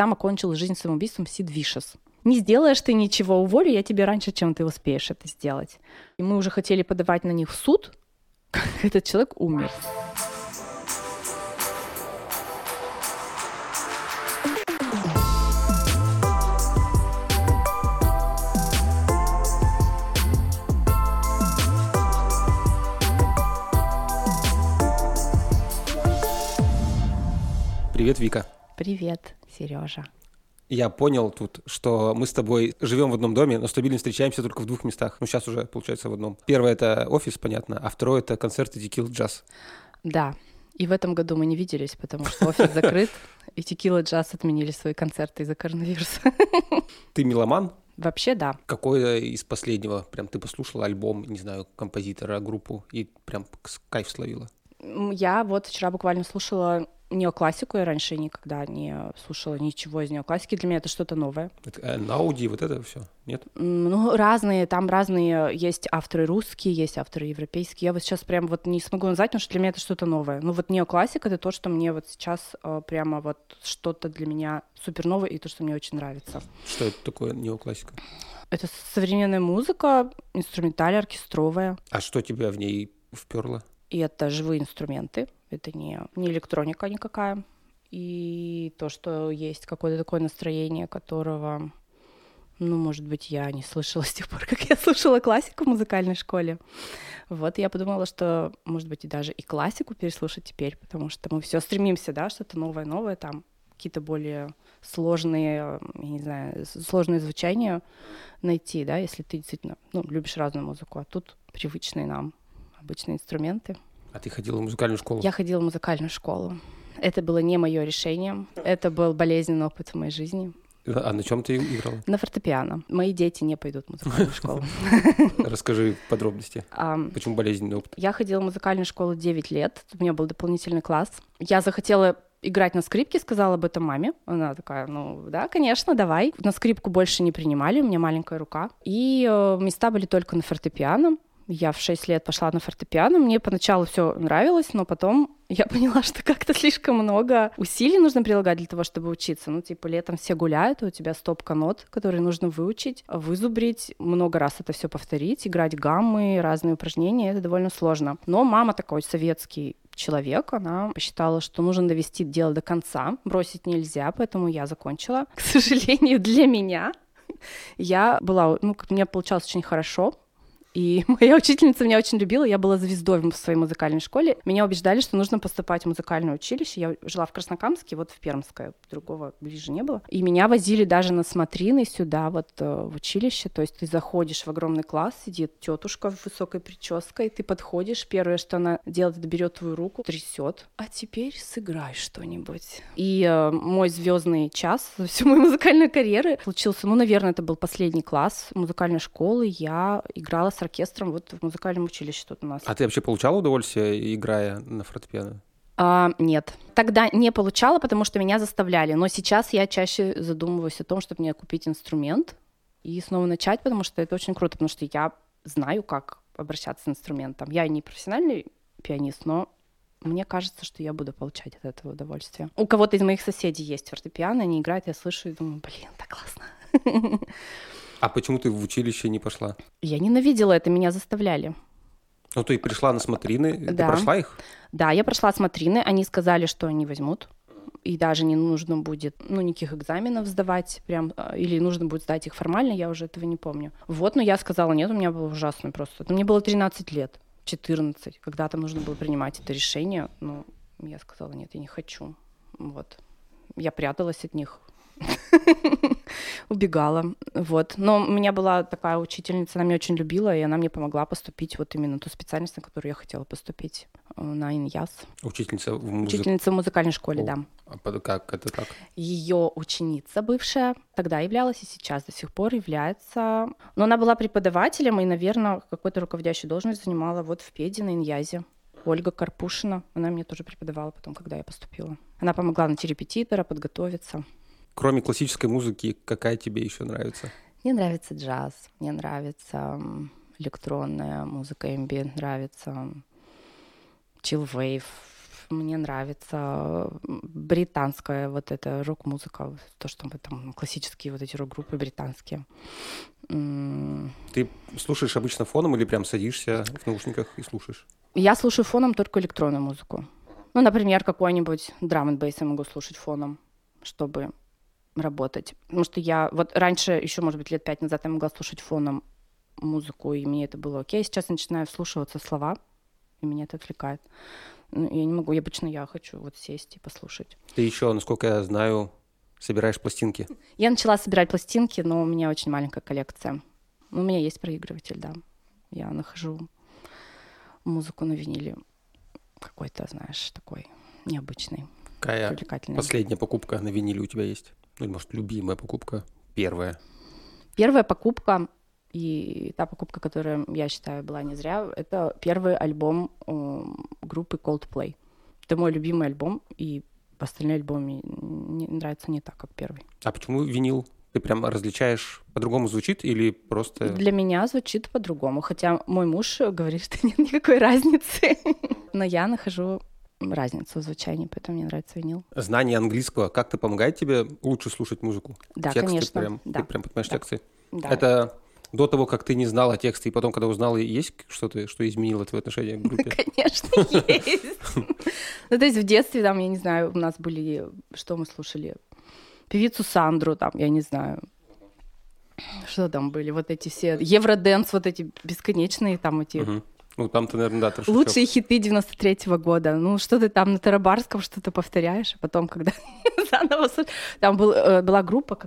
Там окончил жизнь самоубийством Сид Вишес. Не сделаешь ты ничего, уволю я тебе раньше, чем ты успеешь это сделать. И мы уже хотели подавать на них в суд, как этот человек умер. Привет, Вика. Привет, Сережа. Я понял тут, что мы с тобой живем в одном доме, но стабильно встречаемся только в двух местах. Ну, сейчас уже, получается, в одном. Первое — это офис, понятно, а второе — это концерты Текил Джаз. Да, и в этом году мы не виделись, потому что офис закрыт, и Текила Джаз отменили свои концерты из-за коронавируса. Ты меломан? Вообще, да. Какой из последнего прям ты послушала альбом, не знаю, композитора, группу, и прям кайф словила? Я вот вчера буквально слушала неоклассику я раньше никогда не слушала ничего из неоклассики. Для меня это что-то новое. Это э, Науди, вот это все, нет? Ну, разные, там разные, есть авторы русские, есть авторы европейские. Я вот сейчас прям вот не смогу назвать, потому что для меня это что-то новое. Ну, вот неоклассика — это то, что мне вот сейчас э, прямо вот что-то для меня супер новое и то, что мне очень нравится. Что это такое неоклассика? Это современная музыка, инструменталь, оркестровая. А что тебя в ней вперло? И это живые инструменты, это не, не электроника никакая. И то, что есть какое-то такое настроение, которого, ну, может быть, я не слышала с тех пор, как я слушала классику в музыкальной школе. Вот я подумала, что, может быть, и даже и классику переслушать теперь, потому что мы все стремимся, да, что-то новое-новое там, какие-то более сложные, я не знаю, сложные звучания найти, да, если ты действительно, ну, любишь разную музыку, а тут привычные нам обычные инструменты. А ты ходила в музыкальную школу? Я ходила в музыкальную школу. Это было не мое решение. Это был болезненный опыт в моей жизни. А на чем ты играла? На фортепиано. Мои дети не пойдут в музыкальную школу. Расскажи подробности. Почему болезненный опыт? Я ходила в музыкальную школу 9 лет. У меня был дополнительный класс. Я захотела играть на скрипке, сказала об этом маме. Она такая, ну да, конечно, давай. На скрипку больше не принимали, у меня маленькая рука. И э, места были только на фортепиано. Я в 6 лет пошла на фортепиано. Мне поначалу все нравилось, но потом я поняла, что как-то слишком много усилий нужно прилагать для того, чтобы учиться. Ну, типа, летом все гуляют, у тебя стопка нот, которые нужно выучить, вызубрить, много раз это все повторить, играть гаммы, разные упражнения. Это довольно сложно. Но мама такой советский человек, она посчитала, что нужно довести дело до конца, бросить нельзя, поэтому я закончила. К сожалению, для меня я была, ну, как мне получалось очень хорошо, и моя учительница меня очень любила, я была звездой в своей музыкальной школе. Меня убеждали, что нужно поступать в музыкальное училище. Я жила в Краснокамске, вот в Пермское, другого ближе не было. И меня возили даже на смотрины сюда, вот э, в училище. То есть ты заходишь в огромный класс, сидит тетушка в высокой прической, ты подходишь, первое, что она делает, это берет твою руку, трясет. А теперь сыграй что-нибудь. И э, мой звездный час за всю мою музыкальную карьеру случился, ну, наверное, это был последний класс музыкальной школы. Я играла с с оркестром вот в музыкальном училище тут у нас. А ты вообще получала удовольствие, играя на фортепиано? А, нет. Тогда не получала, потому что меня заставляли. Но сейчас я чаще задумываюсь о том, чтобы мне купить инструмент и снова начать, потому что это очень круто, потому что я знаю, как обращаться с инструментом. Я не профессиональный пианист, но мне кажется, что я буду получать от этого удовольствие. У кого-то из моих соседей есть фортепиано, они играют, я слышу и думаю, блин, так классно. А почему ты в училище не пошла? Я ненавидела это, меня заставляли. Ну, ты пришла на смотрины, да. ты прошла их? Да, я прошла смотрины, они сказали, что они возьмут, и даже не нужно будет, ну, никаких экзаменов сдавать прям, а, или нужно будет сдать их формально, я уже этого не помню. Вот, но я сказала, нет, у меня было ужасно просто. Мне было 13 лет, 14, когда там нужно было принимать это решение, ну, я сказала, нет, я не хочу. Вот. Я пряталась от них, убегала. Вот. Но у меня была такая учительница, она меня очень любила, и она мне помогла поступить вот именно ту специальность, на которую я хотела поступить, э, на ИНЯС. Учительница в музыке? Учительница в музыкальной школе, О, да. А как это так? Ее ученица бывшая тогда являлась и сейчас до сих пор является. Но она была преподавателем и, наверное, какой-то руководящую должность занимала вот в ПЕДе на Иньязе. Ольга Карпушина, она мне тоже преподавала потом, когда я поступила. Она помогла на репетитора подготовиться. Кроме классической музыки, какая тебе еще нравится? Мне нравится джаз, мне нравится электронная музыка, эмбиент нравится, wave, мне нравится британская вот эта рок-музыка, то, что мы там классические вот эти рок-группы британские. Ты слушаешь обычно фоном или прям садишься в наушниках и слушаешь? Я слушаю фоном только электронную музыку. Ну, например, какой-нибудь драм н я могу слушать фоном, чтобы работать. Потому что я вот раньше, еще, может быть, лет пять назад я могла слушать фоном музыку, и мне это было окей. Сейчас я начинаю вслушиваться слова, и меня это отвлекает. Ну, я не могу, я обычно я хочу вот сесть и послушать. Ты еще, насколько я знаю, собираешь пластинки? Я начала собирать пластинки, но у меня очень маленькая коллекция. У меня есть проигрыватель, да. Я нахожу музыку на виниле какой-то, знаешь, такой необычный. Какая последняя покупка на виниле у тебя есть? Ну, или, может, любимая покупка? Первая? Первая покупка и та покупка, которая, я считаю, была не зря, это первый альбом э, группы Coldplay. Это мой любимый альбом, и остальные альбомы не, нравятся не так, как первый. А почему винил? Ты прям различаешь, по-другому звучит или просто... Для меня звучит по-другому, хотя мой муж говорит, что нет никакой разницы. Но я нахожу разницу в звучании, поэтому мне нравится винил. Знание английского как-то помогает тебе лучше слушать музыку? Да, тексты конечно. Прям, да. Ты прям понимаешь да. тексты? Да. Это до того, как ты не знала тексты, и потом, когда узнала, есть что-то, что изменило твое отношение к группе? Конечно, есть. Ну, то есть в детстве, там, я не знаю, у нас были, что мы слушали? Певицу Сандру, там, я не знаю, что там были, вот эти все, Евроденс, вот эти бесконечные, там эти ну, там-то, наверное, да, трошечок. Лучшие хиты 93-го года. Ну, что ты там на Тарабарском что-то повторяешь, а потом, когда заново... Там был, э, была группа...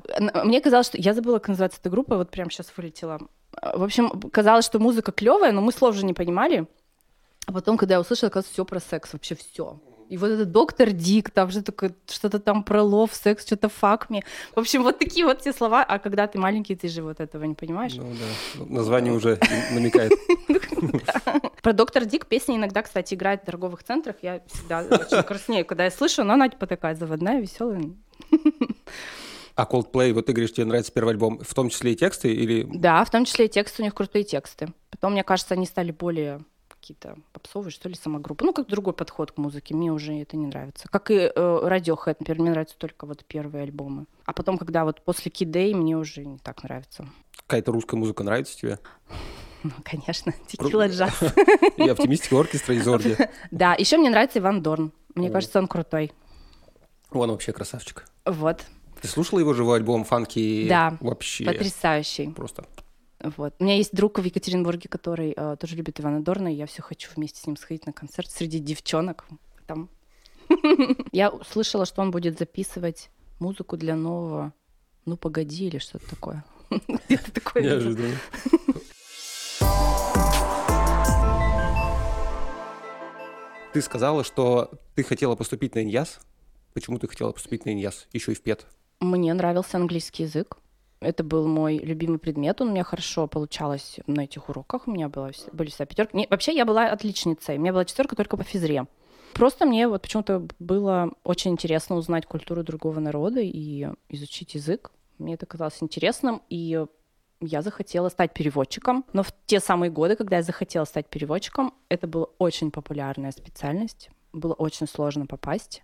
Мне казалось, что... Я забыла, как называется эта группа, вот прям сейчас вылетела. В общем, казалось, что музыка клевая, но мы слов же не понимали. А потом, когда я услышала, оказывается, все про секс, вообще все. И вот этот доктор Дик, там же такое, что-то там про лов, секс, что-то факми. В общем, вот такие вот все слова. А когда ты маленький, ты же вот этого не понимаешь. Ну да, название уже намекает. Про доктор Дик песни иногда, кстати, играет в торговых центрах. Я всегда очень краснею, когда я слышу, но она типа такая заводная, веселая. А Coldplay, вот ты говоришь, тебе нравится первый альбом, в том числе и тексты или... Да, в том числе и тексты, у них крутые тексты. Потом, мне кажется, они стали более какие-то попсовые, что ли, сама группа. Ну, как другой подход к музыке, мне уже это не нравится. Как и э, Radiohead, например, мне нравятся только вот первые альбомы. А потом, когда вот после Day, мне уже не так нравится. Какая-то русская музыка нравится тебе? Ну, конечно, текила джаз. И оптимистика оркестра из Орди. Да, еще мне нравится Иван Дорн. Мне кажется, он крутой. Он вообще красавчик. Вот. Ты слушала его живой альбом «Фанки»? Да, вообще. потрясающий. Просто. Вот. У меня есть друг в Екатеринбурге, который э, тоже любит Ивана Дорна, и я все хочу вместе с ним сходить на концерт среди девчонок. Там. Я услышала, что он будет записывать музыку для нового «Ну, погоди» или что-то такое. Где-то такое. Неожиданно. Ты сказала, что ты хотела поступить на Иньяс. Почему ты хотела поступить на Иньяс? Еще и в ПЕТ. Мне нравился английский язык. Это был мой любимый предмет, он у меня хорошо получалось на этих уроках, у меня было, были всегда пятерки. Не, вообще я была отличницей, у меня была четверка только по физре. Просто мне вот почему-то было очень интересно узнать культуру другого народа и изучить язык. Мне это казалось интересным, и я захотела стать переводчиком. Но в те самые годы, когда я захотела стать переводчиком, это была очень популярная специальность. Было очень сложно попасть.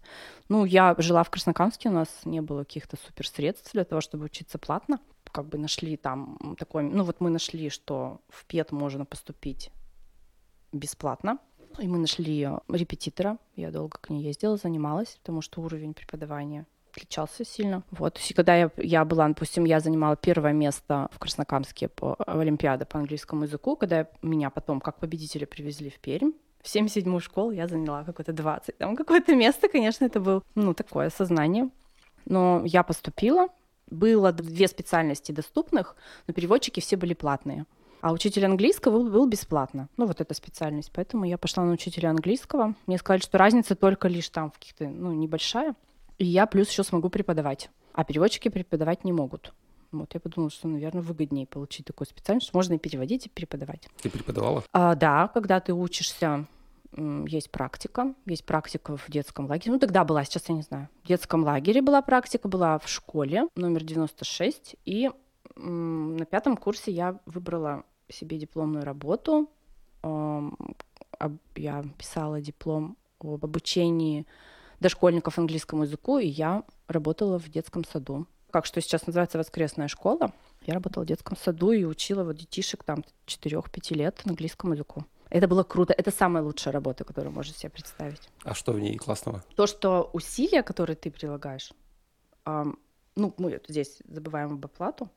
Ну, я жила в Краснокамске, у нас не было каких-то суперсредств для того, чтобы учиться платно. Как бы нашли там такой... Ну, вот мы нашли, что в ПЕТ можно поступить бесплатно. И мы нашли репетитора. Я долго к ней ездила, занималась, потому что уровень преподавания отличался сильно. Вот, и когда я, я была, допустим, я занимала первое место в Краснокамске по Олимпиаде по английскому языку, когда меня потом как победителя привезли в Пермь, в 77-ю школу я заняла какое-то 20. Там какое-то место, конечно, это было, ну, такое сознание. Но я поступила, было две специальности доступных, но переводчики все были платные. А учитель английского был, бесплатно. Ну, вот эта специальность. Поэтому я пошла на учителя английского. Мне сказали, что разница только лишь там в каких-то, ну, небольшая. И я плюс еще смогу преподавать. А переводчики преподавать не могут. Вот я подумала, что, наверное, выгоднее получить такую специальность, что можно и переводить, и преподавать. Ты преподавала? А, да, когда ты учишься, есть практика, есть практика в детском лагере. Ну, тогда была, сейчас я не знаю. В детском лагере была практика, была в школе, номер 96. И на пятом курсе я выбрала себе дипломную работу. Я писала диплом об обучении дошкольников английскому языку, и я работала в детском саду. Как что сейчас называется воскресная школа. Я работала в детском саду и учила вот детишек там 4-5 лет английскому языку. Это было круто. Это самая лучшая работа, которую можно себе представить. А что в ней классного? То, что усилия, которые ты прилагаешь, эм, ну, мы здесь забываем об оплату,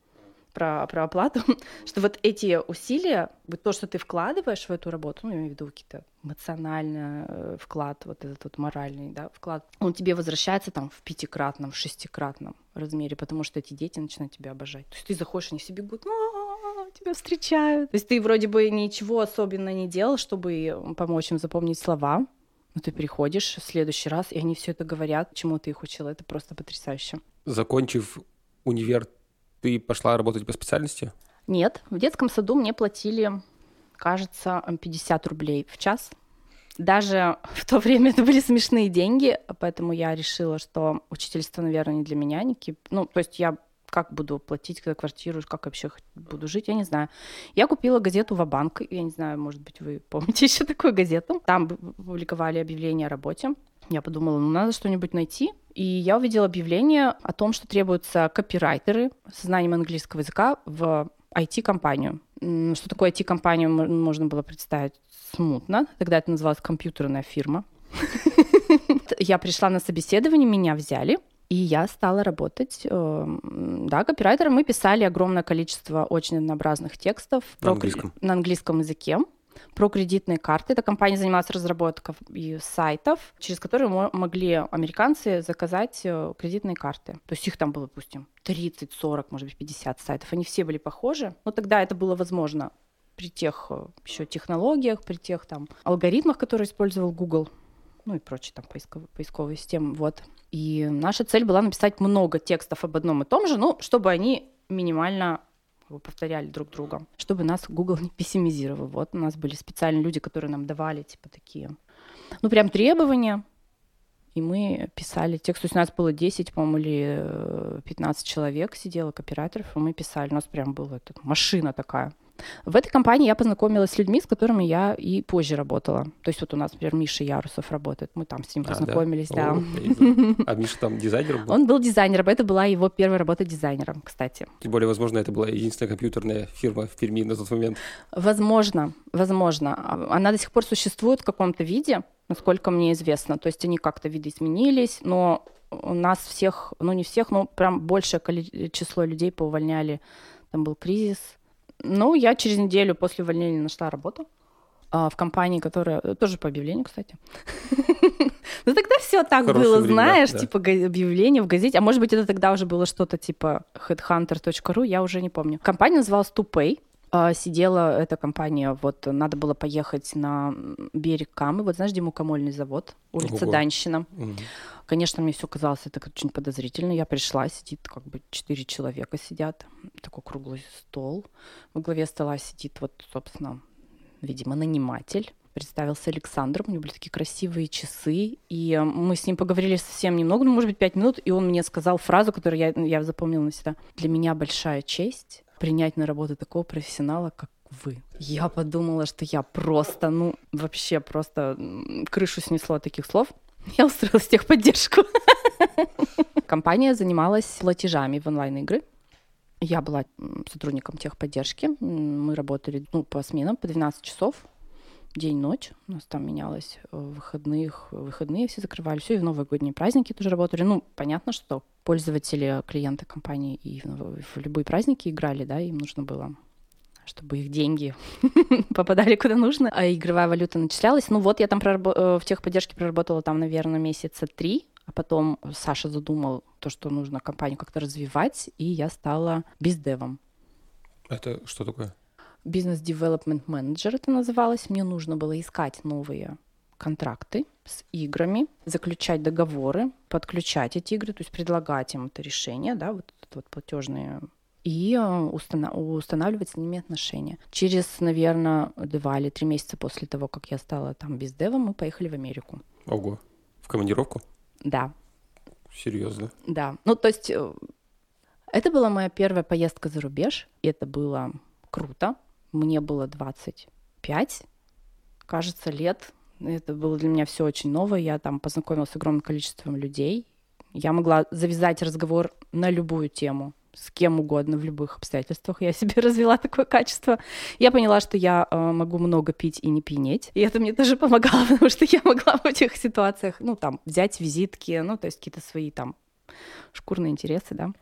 про, про оплату, что вот эти усилия, вот то, что ты вкладываешь в эту работу, ну, я имею в виду какие-то эмоциональный э, вклад, вот этот вот моральный, да, вклад, он тебе возвращается там в пятикратном, в шестикратном размере, потому что эти дети начинают тебя обожать. То есть ты заходишь, они все бегут, тебя встречают. То есть ты вроде бы ничего особенно не делал, чтобы помочь им запомнить слова, но ты приходишь в следующий раз, и они все это говорят, чему ты их учил. Это просто потрясающе. Закончив универ, ты пошла работать по специальности? Нет, в детском саду мне платили, кажется, 50 рублей в час. Даже в то время это были смешные деньги, поэтому я решила, что учительство, наверное, не для меня. Ники... Ну, то есть я как буду платить за квартиру, как вообще буду жить, я не знаю. Я купила газету «Вабанк», я не знаю, может быть, вы помните еще такую газету. Там публиковали объявление о работе. Я подумала, ну надо что-нибудь найти. И я увидела объявление о том, что требуются копирайтеры с знанием английского языка в IT-компанию. Что такое IT-компанию можно было представить смутно. Тогда это называлось компьютерная фирма. Я пришла на собеседование, меня взяли. И я стала работать, э, да, копирайтером. Мы писали огромное количество очень однообразных текстов на английском, на английском языке про кредитные карты. Эта компания занималась разработкой сайтов, через которые могли американцы заказать э, кредитные карты. То есть их там было, допустим, 30, 40, может быть, 50 сайтов. Они все были похожи. Но тогда это было возможно при тех э, еще технологиях, при тех там алгоритмах, которые использовал Google, ну и прочие там поисковые, поисковые системы. Вот. И наша цель была написать много текстов об одном и том же, ну, чтобы они минимально повторяли друг друга, чтобы нас Google не пессимизировал. Вот у нас были специальные люди, которые нам давали, типа, такие, ну, прям требования, и мы писали текст. То есть у нас было 10, по-моему, или 15 э, человек сидело, копирайтеров, и мы писали. У нас прям была эта машина такая. В этой компании я познакомилась с людьми, с которыми я и позже работала. То есть вот у нас, например, Миша Ярусов работает, мы там с ним а, познакомились, да. О, а Миша там дизайнером был? Он был дизайнером, это была его первая работа дизайнером, кстати. Тем более, возможно, это была единственная компьютерная фирма в Перми на тот момент. Возможно, возможно. Она до сих пор существует в каком-то виде, насколько мне известно. То есть они как-то видоизменились, но у нас всех, ну не всех, но прям большее число людей поувольняли. Там был кризис, ну, я через неделю после увольнения нашла работу а, в компании, которая э, тоже по объявлению, кстати. Ну тогда все так было, знаешь, типа объявление в газете. А может быть, это тогда уже было что-то типа headhunter.ru, я уже не помню. Компания называлась Tupay. А, сидела эта компания, вот надо было поехать на берег Камы, вот знаешь, где мукомольный завод, улица Ого. Данщина. Угу. Конечно, мне все казалось это очень подозрительно. Я пришла, сидит как бы четыре человека сидят, такой круглый стол. Во главе стола сидит вот, собственно, видимо, наниматель представился Александр, у него были такие красивые часы, и мы с ним поговорили совсем немного, ну, может быть, пять минут, и он мне сказал фразу, которую я, я запомнила навсегда. «Для меня большая честь принять на работу такого профессионала, как вы. Я подумала, что я просто, ну, вообще просто крышу снесло от таких слов. Я устроилась техподдержку. Компания занималась платежами в онлайн-игры. Я была сотрудником техподдержки. Мы работали ну, по сменам, по 12 часов день-ночь. У нас там менялось э, выходных, выходные все закрывали, все, и в новогодние праздники тоже работали. Ну, понятно, что пользователи, клиенты компании и в, в любые праздники играли, да, им нужно было чтобы их деньги попадали куда нужно, а игровая валюта начислялась. Ну вот, я там прорабо- э, в техподдержке проработала там, наверное, месяца три, а потом Саша задумал то, что нужно компанию как-то развивать, и я стала бездевом. Это что такое? Бизнес-девелопмент менеджер это называлось. Мне нужно было искать новые контракты с играми, заключать договоры, подключать эти игры, то есть предлагать им это решение, да, вот это вот платежные и э, устанавливать с ними отношения. Через, наверное, два или три месяца после того, как я стала там бездевом, мы поехали в Америку. Ого. В командировку? Да. Серьезно? Да. Ну, то есть э, это была моя первая поездка за рубеж, и это было круто, мне было 25, кажется, лет Это было для меня все очень новое. Я там познакомилась с огромным количеством людей. Я могла завязать разговор на любую тему с кем угодно в любых обстоятельствах. Я себе развела такое качество. Я поняла, что я э, могу много пить и не пьянеть. И это мне тоже помогало, потому что я могла в этих ситуациях, ну, там, взять визитки, ну, то есть какие-то свои там шкурные интересы, да.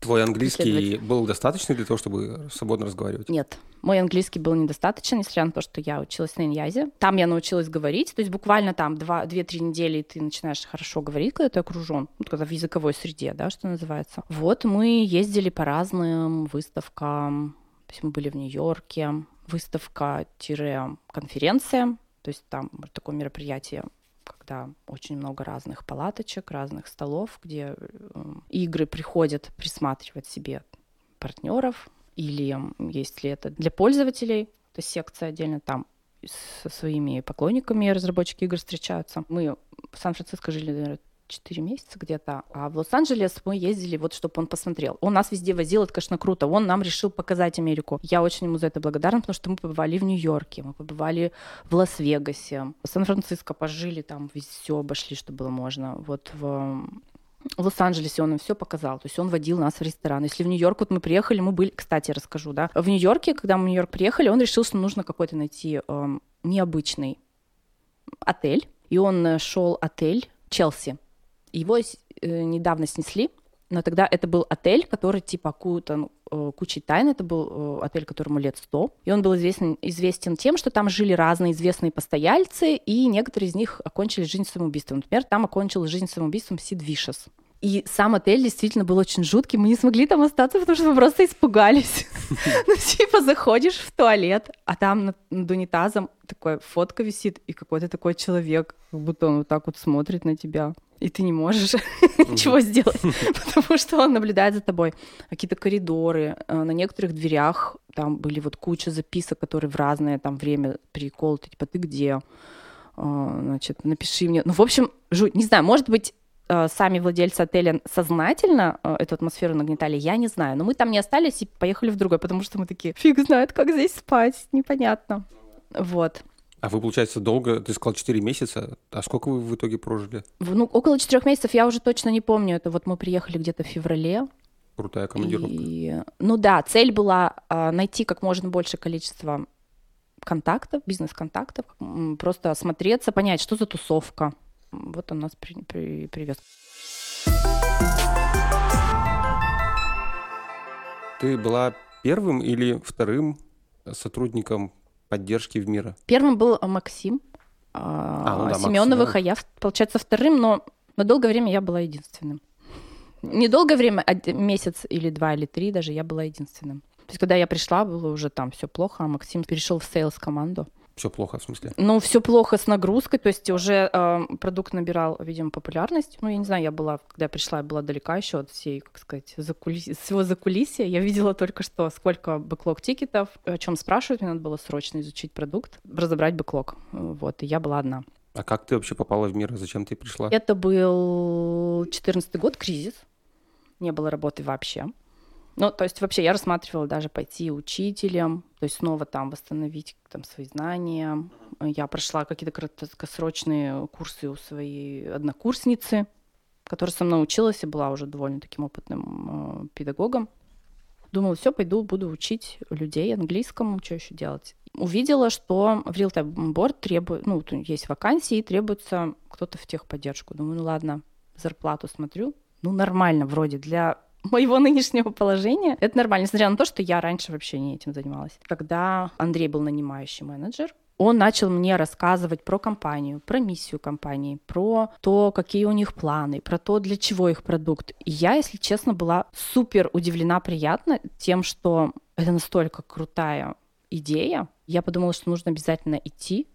Твой английский был достаточный для того, чтобы свободно разговаривать? Нет. Мой английский был недостаточен, несмотря на то, что я училась на Иньязе. Там я научилась говорить, то есть буквально там 2-3 недели ты начинаешь хорошо говорить, когда ты окружен, ну, когда в языковой среде, да, что называется. Вот мы ездили по разным выставкам, то есть мы были в Нью-Йорке, выставка-конференция, то есть там такое мероприятие когда очень много разных палаточек, разных столов, где э, игры приходят присматривать себе партнеров, или если это для пользователей, то секция отдельно там со своими поклонниками разработчики игр встречаются. Мы в Сан-Франциско жили, наверное, 4 месяца где-то, а в Лос-Анджелес мы ездили, вот чтобы он посмотрел. Он нас везде возил, это, конечно, круто. Он нам решил показать Америку. Я очень ему за это благодарна, потому что мы побывали в Нью-Йорке, мы побывали в Лас-Вегасе, в Сан-Франциско пожили, там все обошли, что было можно. Вот в в Лос-Анджелесе он нам все показал. То есть он водил нас в ресторан. Если в Нью-Йорк вот мы приехали, мы были, кстати, расскажу, да, в Нью-Йорке, когда мы в Нью-Йорк приехали, он решил, что нужно какой-то найти э, необычный отель. И он нашел отель Челси. Его э, недавно снесли, но тогда это был отель, который типа окутан э, кучей тайн. Это был э, отель, которому лет сто. И он был известен, известен тем, что там жили разные известные постояльцы, и некоторые из них окончили жизнь самоубийством. Например, там окончил жизнь самоубийством Сид Вишес. И сам отель действительно был очень жуткий. Мы не смогли там остаться, потому что мы просто испугались. Ну, типа, заходишь в туалет, а там над унитазом такая фотка висит, и какой-то такой человек, как будто он вот так вот смотрит на тебя и ты не можешь ничего сделать, потому что он наблюдает за тобой. Какие-то коридоры, э, на некоторых дверях там были вот куча записок, которые в разное там время переколоты, типа ты где, э, значит, напиши мне. Ну, в общем, жуть, не знаю, может быть, сами владельцы отеля сознательно эту атмосферу нагнетали, я не знаю. Но мы там не остались и поехали в другой, потому что мы такие, фиг знает, как здесь спать, непонятно. Вот. А вы, получается, долго, ты сказал 4 месяца, а сколько вы в итоге прожили? Ну, около 4 месяцев, я уже точно не помню, это вот мы приехали где-то в феврале. Крутая командировка. И, ну да, цель была а, найти как можно больше количества контактов, бизнес-контактов, просто осмотреться, понять, что за тусовка. Вот он нас при, при, привез. Ты была первым или вторым сотрудником поддержки в мира? Первым был Максим а, а, ну да, Семеновых, а я, получается, вторым, но на долгое время я была единственным. Недолгое время, а месяц или два или три даже, я была единственным. То есть, когда я пришла, было уже там все плохо, а Максим перешел в sales команду. Все плохо, в смысле? Ну, все плохо с нагрузкой, то есть уже э, продукт набирал, видимо, популярность. Ну, я не знаю, я была, когда я пришла, я была далека еще от всей, как сказать, закулис... всего закулисья. Я видела только что, сколько backlog тикетов, о чем спрашивают, мне надо было срочно изучить продукт, разобрать backlog. Вот, и я была одна. А как ты вообще попала в мир? Зачем ты пришла? Это был 14 год, кризис. Не было работы вообще. Ну, то есть вообще я рассматривала даже пойти учителем, то есть снова там восстановить там свои знания. Я прошла какие-то краткосрочные курсы у своей однокурсницы, которая со мной училась и была уже довольно таким опытным э, педагогом. Думала, все, пойду, буду учить людей английскому, что еще делать. Увидела, что в Real Time Board требует, ну, есть вакансии, и требуется кто-то в техподдержку. Думаю, ну ладно, зарплату смотрю, ну нормально вроде для моего нынешнего положения, это нормально, несмотря на то, что я раньше вообще не этим занималась. Когда Андрей был нанимающий менеджер, он начал мне рассказывать про компанию, про миссию компании, про то, какие у них планы, про то, для чего их продукт. И я, если честно, была супер удивлена приятно тем, что это настолько крутая идея. Я подумала, что нужно обязательно идти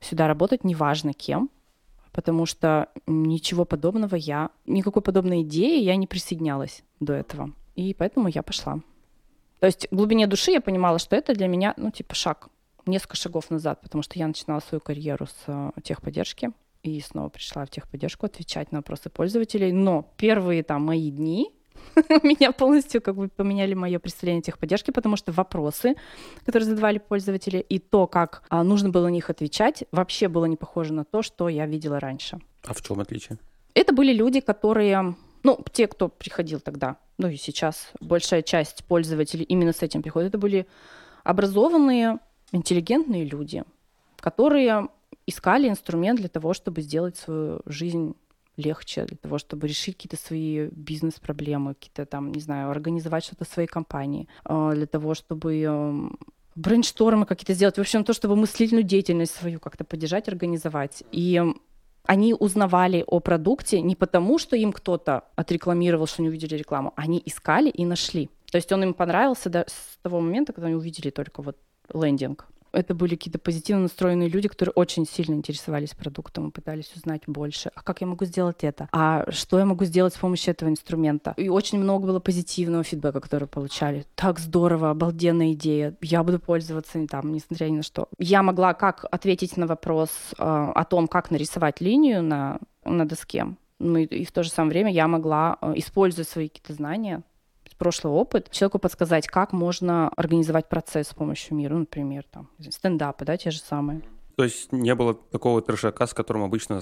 сюда работать, неважно кем, потому что ничего подобного я, никакой подобной идеи я не присоединялась до этого. И поэтому я пошла. То есть в глубине души я понимала, что это для меня, ну, типа, шаг, несколько шагов назад, потому что я начинала свою карьеру с техподдержки и снова пришла в техподдержку отвечать на вопросы пользователей. Но первые там мои дни Меня полностью как бы поменяли мое представление о техподдержке, потому что вопросы, которые задавали пользователи, и то, как а, нужно было на них отвечать, вообще было не похоже на то, что я видела раньше. А в чем отличие? Это были люди, которые, ну, те, кто приходил тогда, ну и сейчас большая часть пользователей именно с этим приходит, это были образованные, интеллигентные люди, которые искали инструмент для того, чтобы сделать свою жизнь легче для того, чтобы решить какие-то свои бизнес-проблемы, какие-то там, не знаю, организовать что-то в своей компании, а, для того, чтобы эм, брейнштормы какие-то сделать, в общем, то, чтобы мыслительную деятельность свою как-то поддержать, организовать. И они узнавали о продукте не потому, что им кто-то отрекламировал, что они увидели рекламу, они искали и нашли. То есть он им понравился до, с того момента, когда они увидели только вот лендинг это были какие-то позитивно настроенные люди, которые очень сильно интересовались продуктом и пытались узнать больше. А как я могу сделать это? А что я могу сделать с помощью этого инструмента? И очень много было позитивного фидбэка, который получали. Так здорово, обалденная идея. Я буду пользоваться там, несмотря ни на что. Я могла как ответить на вопрос э, о том, как нарисовать линию на, на доске. Ну, и, и в то же самое время я могла, э, используя свои какие-то знания, прошлый опыт, человеку подсказать, как можно организовать процесс с помощью мира, ну, например, там, стендапы, да, те же самые. То есть не было такого трешака, с которым обычно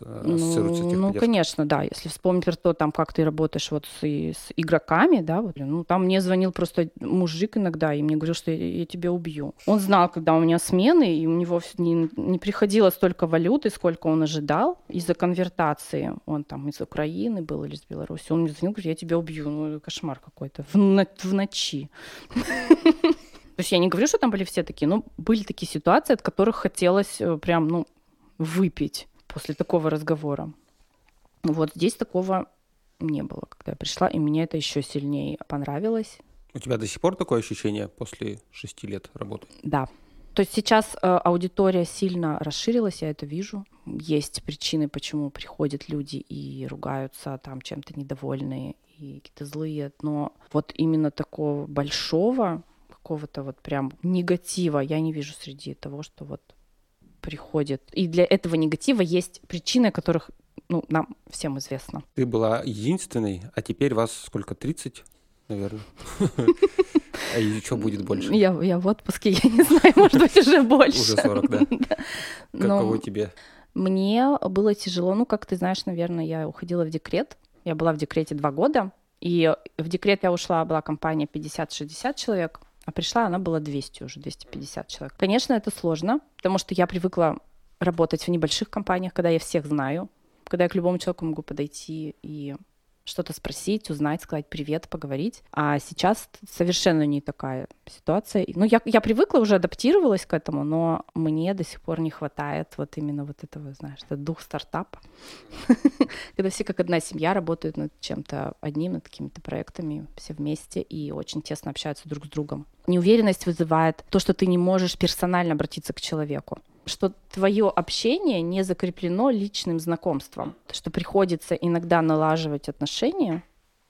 ассоциируется ну, ну, конечно, да. Если вспомнить про то, там, как ты работаешь вот с, с игроками, да, вот, ну, там мне звонил просто мужик иногда, и мне говорил, что я, я тебя убью. Он знал, когда у меня смены, и у него не, не приходило столько валюты, сколько он ожидал из-за конвертации. Он там из Украины был или из Беларуси. Он мне звонил, говорит, я тебя убью. Ну, кошмар какой-то. В, в ночи. То есть я не говорю, что там были все такие, но были такие ситуации, от которых хотелось э, прям, ну, выпить после такого разговора. Вот здесь такого не было, когда я пришла, и мне это еще сильнее понравилось. У тебя до сих пор такое ощущение после шести лет работы? Да. То есть сейчас э, аудитория сильно расширилась, я это вижу. Есть причины, почему приходят люди и ругаются, там чем-то недовольные и какие-то злые. Но вот именно такого большого какого-то вот прям негатива я не вижу среди того, что вот приходит. И для этого негатива есть причины, которых ну, нам всем известно. Ты была единственной, а теперь вас сколько, 30, наверное? А что будет больше? Я, я в отпуске, я не знаю, может быть, уже больше. Уже 40, да? Каково тебе? Мне было тяжело, ну, как ты знаешь, наверное, я уходила в декрет. Я была в декрете два года, и в декрет я ушла, была компания 50-60 человек, а пришла она была 200 уже, 250 человек. Конечно, это сложно, потому что я привыкла работать в небольших компаниях, когда я всех знаю, когда я к любому человеку могу подойти и что-то спросить, узнать, сказать привет, поговорить. А сейчас совершенно не такая ситуация. Ну, я, я привыкла, уже адаптировалась к этому, но мне до сих пор не хватает вот именно вот этого, знаешь, это дух стартапа. Когда все как одна семья работают над чем-то одним, над какими-то проектами, все вместе и очень тесно общаются друг с другом. Неуверенность вызывает то, что ты не можешь персонально обратиться к человеку что твое общение не закреплено личным знакомством, что приходится иногда налаживать отношения.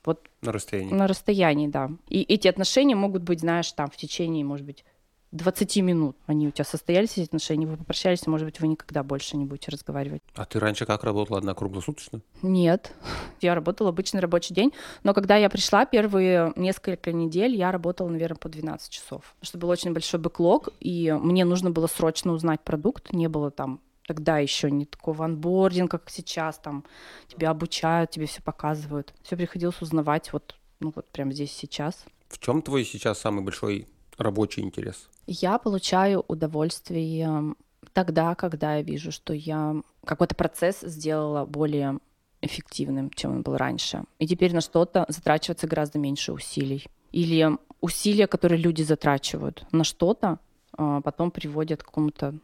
Вот на расстоянии. На расстоянии, да. И эти отношения могут быть, знаешь, там в течение, может быть, 20 минут они у тебя состоялись, эти отношения, вы попрощались, может быть, вы никогда больше не будете разговаривать. А ты раньше как работала? Одна круглосуточно? Нет. Я работала обычный рабочий день, но когда я пришла, первые несколько недель я работала, наверное, по 12 часов. Потому что был очень большой бэклог, и мне нужно было срочно узнать продукт. Не было там тогда еще не такого анбординга, как сейчас, там тебя обучают, тебе все показывают. Все приходилось узнавать вот, ну вот прямо здесь сейчас. В чем твой сейчас самый большой рабочий интерес? Я получаю удовольствие тогда, когда я вижу, что я какой-то процесс сделала более эффективным, чем он был раньше. И теперь на что-то затрачивается гораздо меньше усилий. Или усилия, которые люди затрачивают на что-то, а, потом приводят к какому-то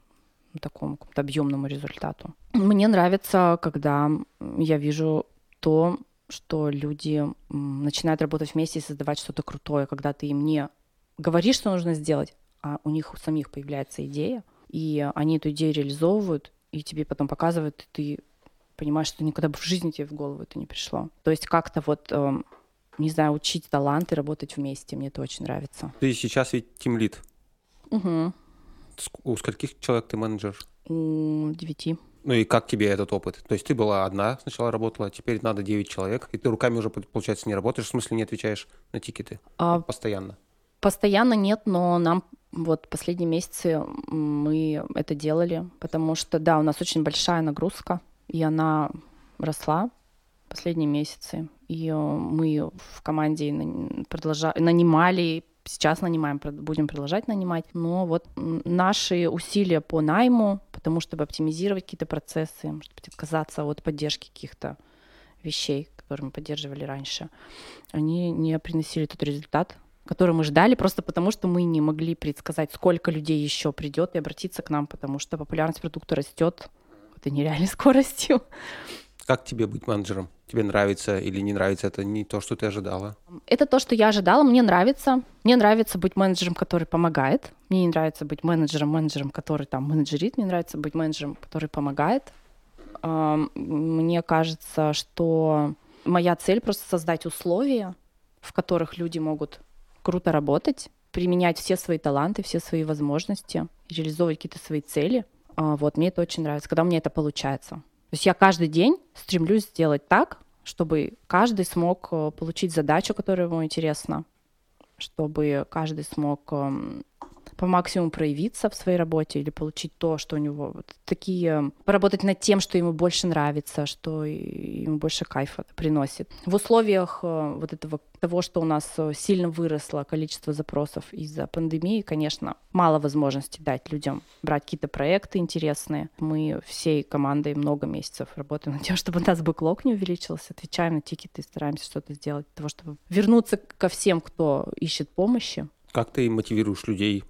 такому какому-то объемному результату. Мне нравится, когда я вижу то, что люди начинают работать вместе и создавать что-то крутое, когда ты им не говоришь, что нужно сделать, а у них у самих появляется идея, и они эту идею реализовывают, и тебе потом показывают, и ты понимаешь, что никогда бы в жизни тебе в голову это не пришло. То есть как-то вот, э, не знаю, учить таланты, работать вместе, мне это очень нравится. Ты сейчас ведь тимлит. Угу. У скольких человек ты менеджер? У девяти. Ну и как тебе этот опыт? То есть ты была одна сначала работала, теперь надо 9 человек, и ты руками уже, получается, не работаешь, в смысле не отвечаешь на тикеты а... постоянно? Постоянно нет, но нам вот последние месяцы мы это делали, потому что, да, у нас очень большая нагрузка, и она росла последние месяцы. И э, мы в команде продолжали, нанимали, сейчас нанимаем, будем продолжать нанимать. Но вот наши усилия по найму, потому чтобы оптимизировать какие-то процессы, быть, отказаться от поддержки каких-то вещей, которые мы поддерживали раньше, они не приносили тот результат, который мы ждали, просто потому что мы не могли предсказать, сколько людей еще придет и обратиться к нам, потому что популярность продукта растет это нереальной скоростью. Как тебе быть менеджером? Тебе нравится или не нравится? Это не то, что ты ожидала? Это то, что я ожидала. Мне нравится. Мне нравится быть менеджером, который помогает. Мне не нравится быть менеджером, менеджером, который там менеджерит. Мне нравится быть менеджером, который помогает. Мне кажется, что моя цель просто создать условия, в которых люди могут круто работать, применять все свои таланты, все свои возможности, реализовывать какие-то свои цели. А, вот, мне это очень нравится, когда у меня это получается. То есть я каждый день стремлюсь сделать так, чтобы каждый смог э, получить задачу, которая ему интересна, чтобы каждый смог эм, по максимуму проявиться в своей работе или получить то, что у него вот такие, поработать над тем, что ему больше нравится, что ему больше кайфа приносит. В условиях э, вот этого того, что у нас э, сильно выросло количество запросов из-за пандемии, конечно, мало возможностей дать людям брать какие-то проекты интересные. Мы всей командой много месяцев работаем над тем, чтобы у нас бэклог не увеличился, отвечаем на тикеты и стараемся что-то сделать для того, чтобы вернуться ко всем, кто ищет помощи. Как ты мотивируешь людей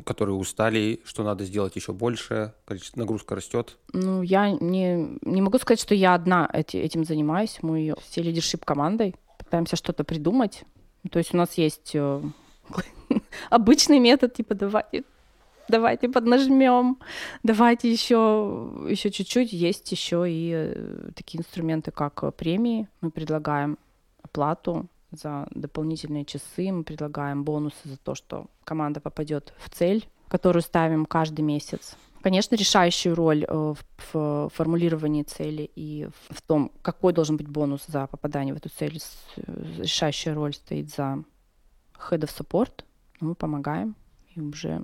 которые устали, что надо сделать еще больше, количество нагрузка растет? Ну, я не, не могу сказать, что я одна эти, этим занимаюсь. Мы все лидершип командой пытаемся что-то придумать. То есть у нас есть э, обычный метод, типа давайте, давайте поднажмем, давайте еще, еще чуть-чуть. Есть еще и э, такие инструменты, как премии. Мы предлагаем оплату за дополнительные часы. Мы предлагаем бонусы за то, что команда попадет в цель, которую ставим каждый месяц. Конечно, решающую роль э, в формулировании цели и в том, какой должен быть бонус за попадание в эту цель, э, решающая роль стоит за Head of Support. Мы помогаем и уже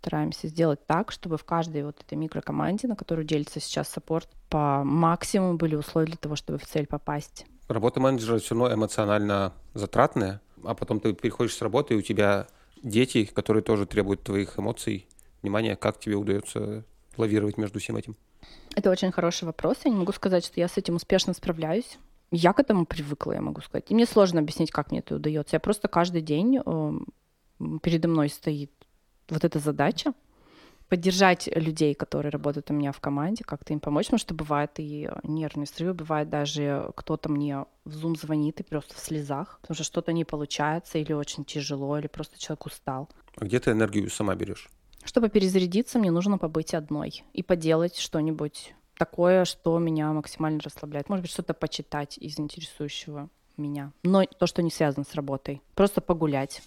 стараемся сделать так, чтобы в каждой вот этой микрокоманде, на которую делится сейчас саппорт, по максимуму были условия для того, чтобы в цель попасть. Работа менеджера все равно эмоционально затратная, а потом ты переходишь с работы, и у тебя дети, которые тоже требуют твоих эмоций, внимания. Как тебе удается лавировать между всем этим? Это очень хороший вопрос. Я не могу сказать, что я с этим успешно справляюсь. Я к этому привыкла, я могу сказать. И мне сложно объяснить, как мне это удается. Я просто каждый день э, передо мной стоит вот эта задача поддержать людей, которые работают у меня в команде, как-то им помочь, потому что бывает и нервные срывы, бывает даже кто-то мне в Zoom звонит и просто в слезах, потому что что-то не получается или очень тяжело, или просто человек устал. А где ты энергию сама берешь? Чтобы перезарядиться, мне нужно побыть одной и поделать что-нибудь такое, что меня максимально расслабляет. Может быть, что-то почитать из интересующего меня. Но то, что не связано с работой. Просто погулять.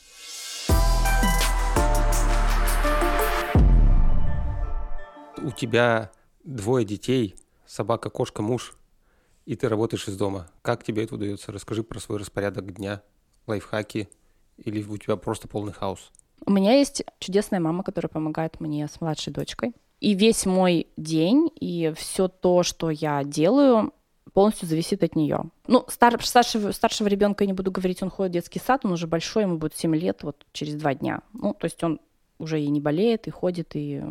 У тебя двое детей, собака, кошка, муж, и ты работаешь из дома. Как тебе это удается? Расскажи про свой распорядок дня, лайфхаки, или у тебя просто полный хаос? У меня есть чудесная мама, которая помогает мне с младшей дочкой. И весь мой день и все то, что я делаю, полностью зависит от нее. Ну, стар, старшего, старшего ребенка я не буду говорить, он ходит в детский сад, он уже большой, ему будет 7 лет, вот через два дня. Ну, то есть он уже и не болеет, и ходит, и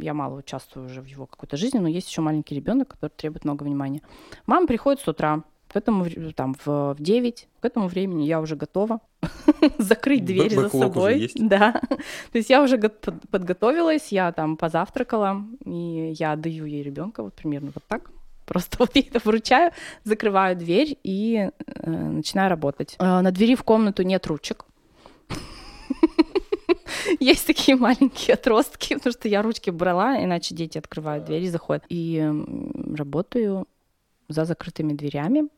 я мало участвую уже в его какой-то жизни, но есть еще маленький ребенок, который требует много внимания. Мама приходит с утра, к этому, там, в, в 9, к этому времени я уже готова закрыть дверь за собой. Да. То есть я уже подготовилась, я там позавтракала, и я отдаю ей ребенка вот примерно вот так. Просто вот я это вручаю, закрываю дверь и э, начинаю работать. Э, на двери в комнату нет ручек. Есть такие маленькие отростки, потому что я ручки брала, иначе дети открывают двери, заходят. И работаю за закрытыми дверями.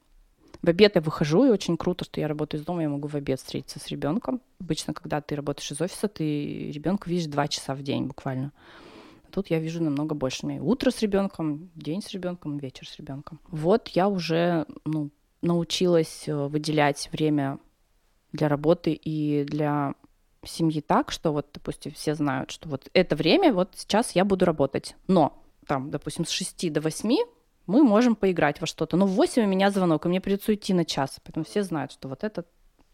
В обед я выхожу, и очень круто, что я работаю из дома, я могу в обед встретиться с ребенком. Обычно, когда ты работаешь из офиса, ты ребенка видишь два часа в день буквально. тут я вижу намного больше. У меня утро с ребенком, день с ребенком, вечер с ребенком. Вот я уже ну, научилась э, выделять время для работы и для семьи так, что вот, допустим, все знают, что вот это время, вот сейчас я буду работать. Но там, допустим, с 6 до 8 мы можем поиграть во что-то. Но в 8 у меня звонок, и мне придется уйти на час. Поэтому все знают, что вот это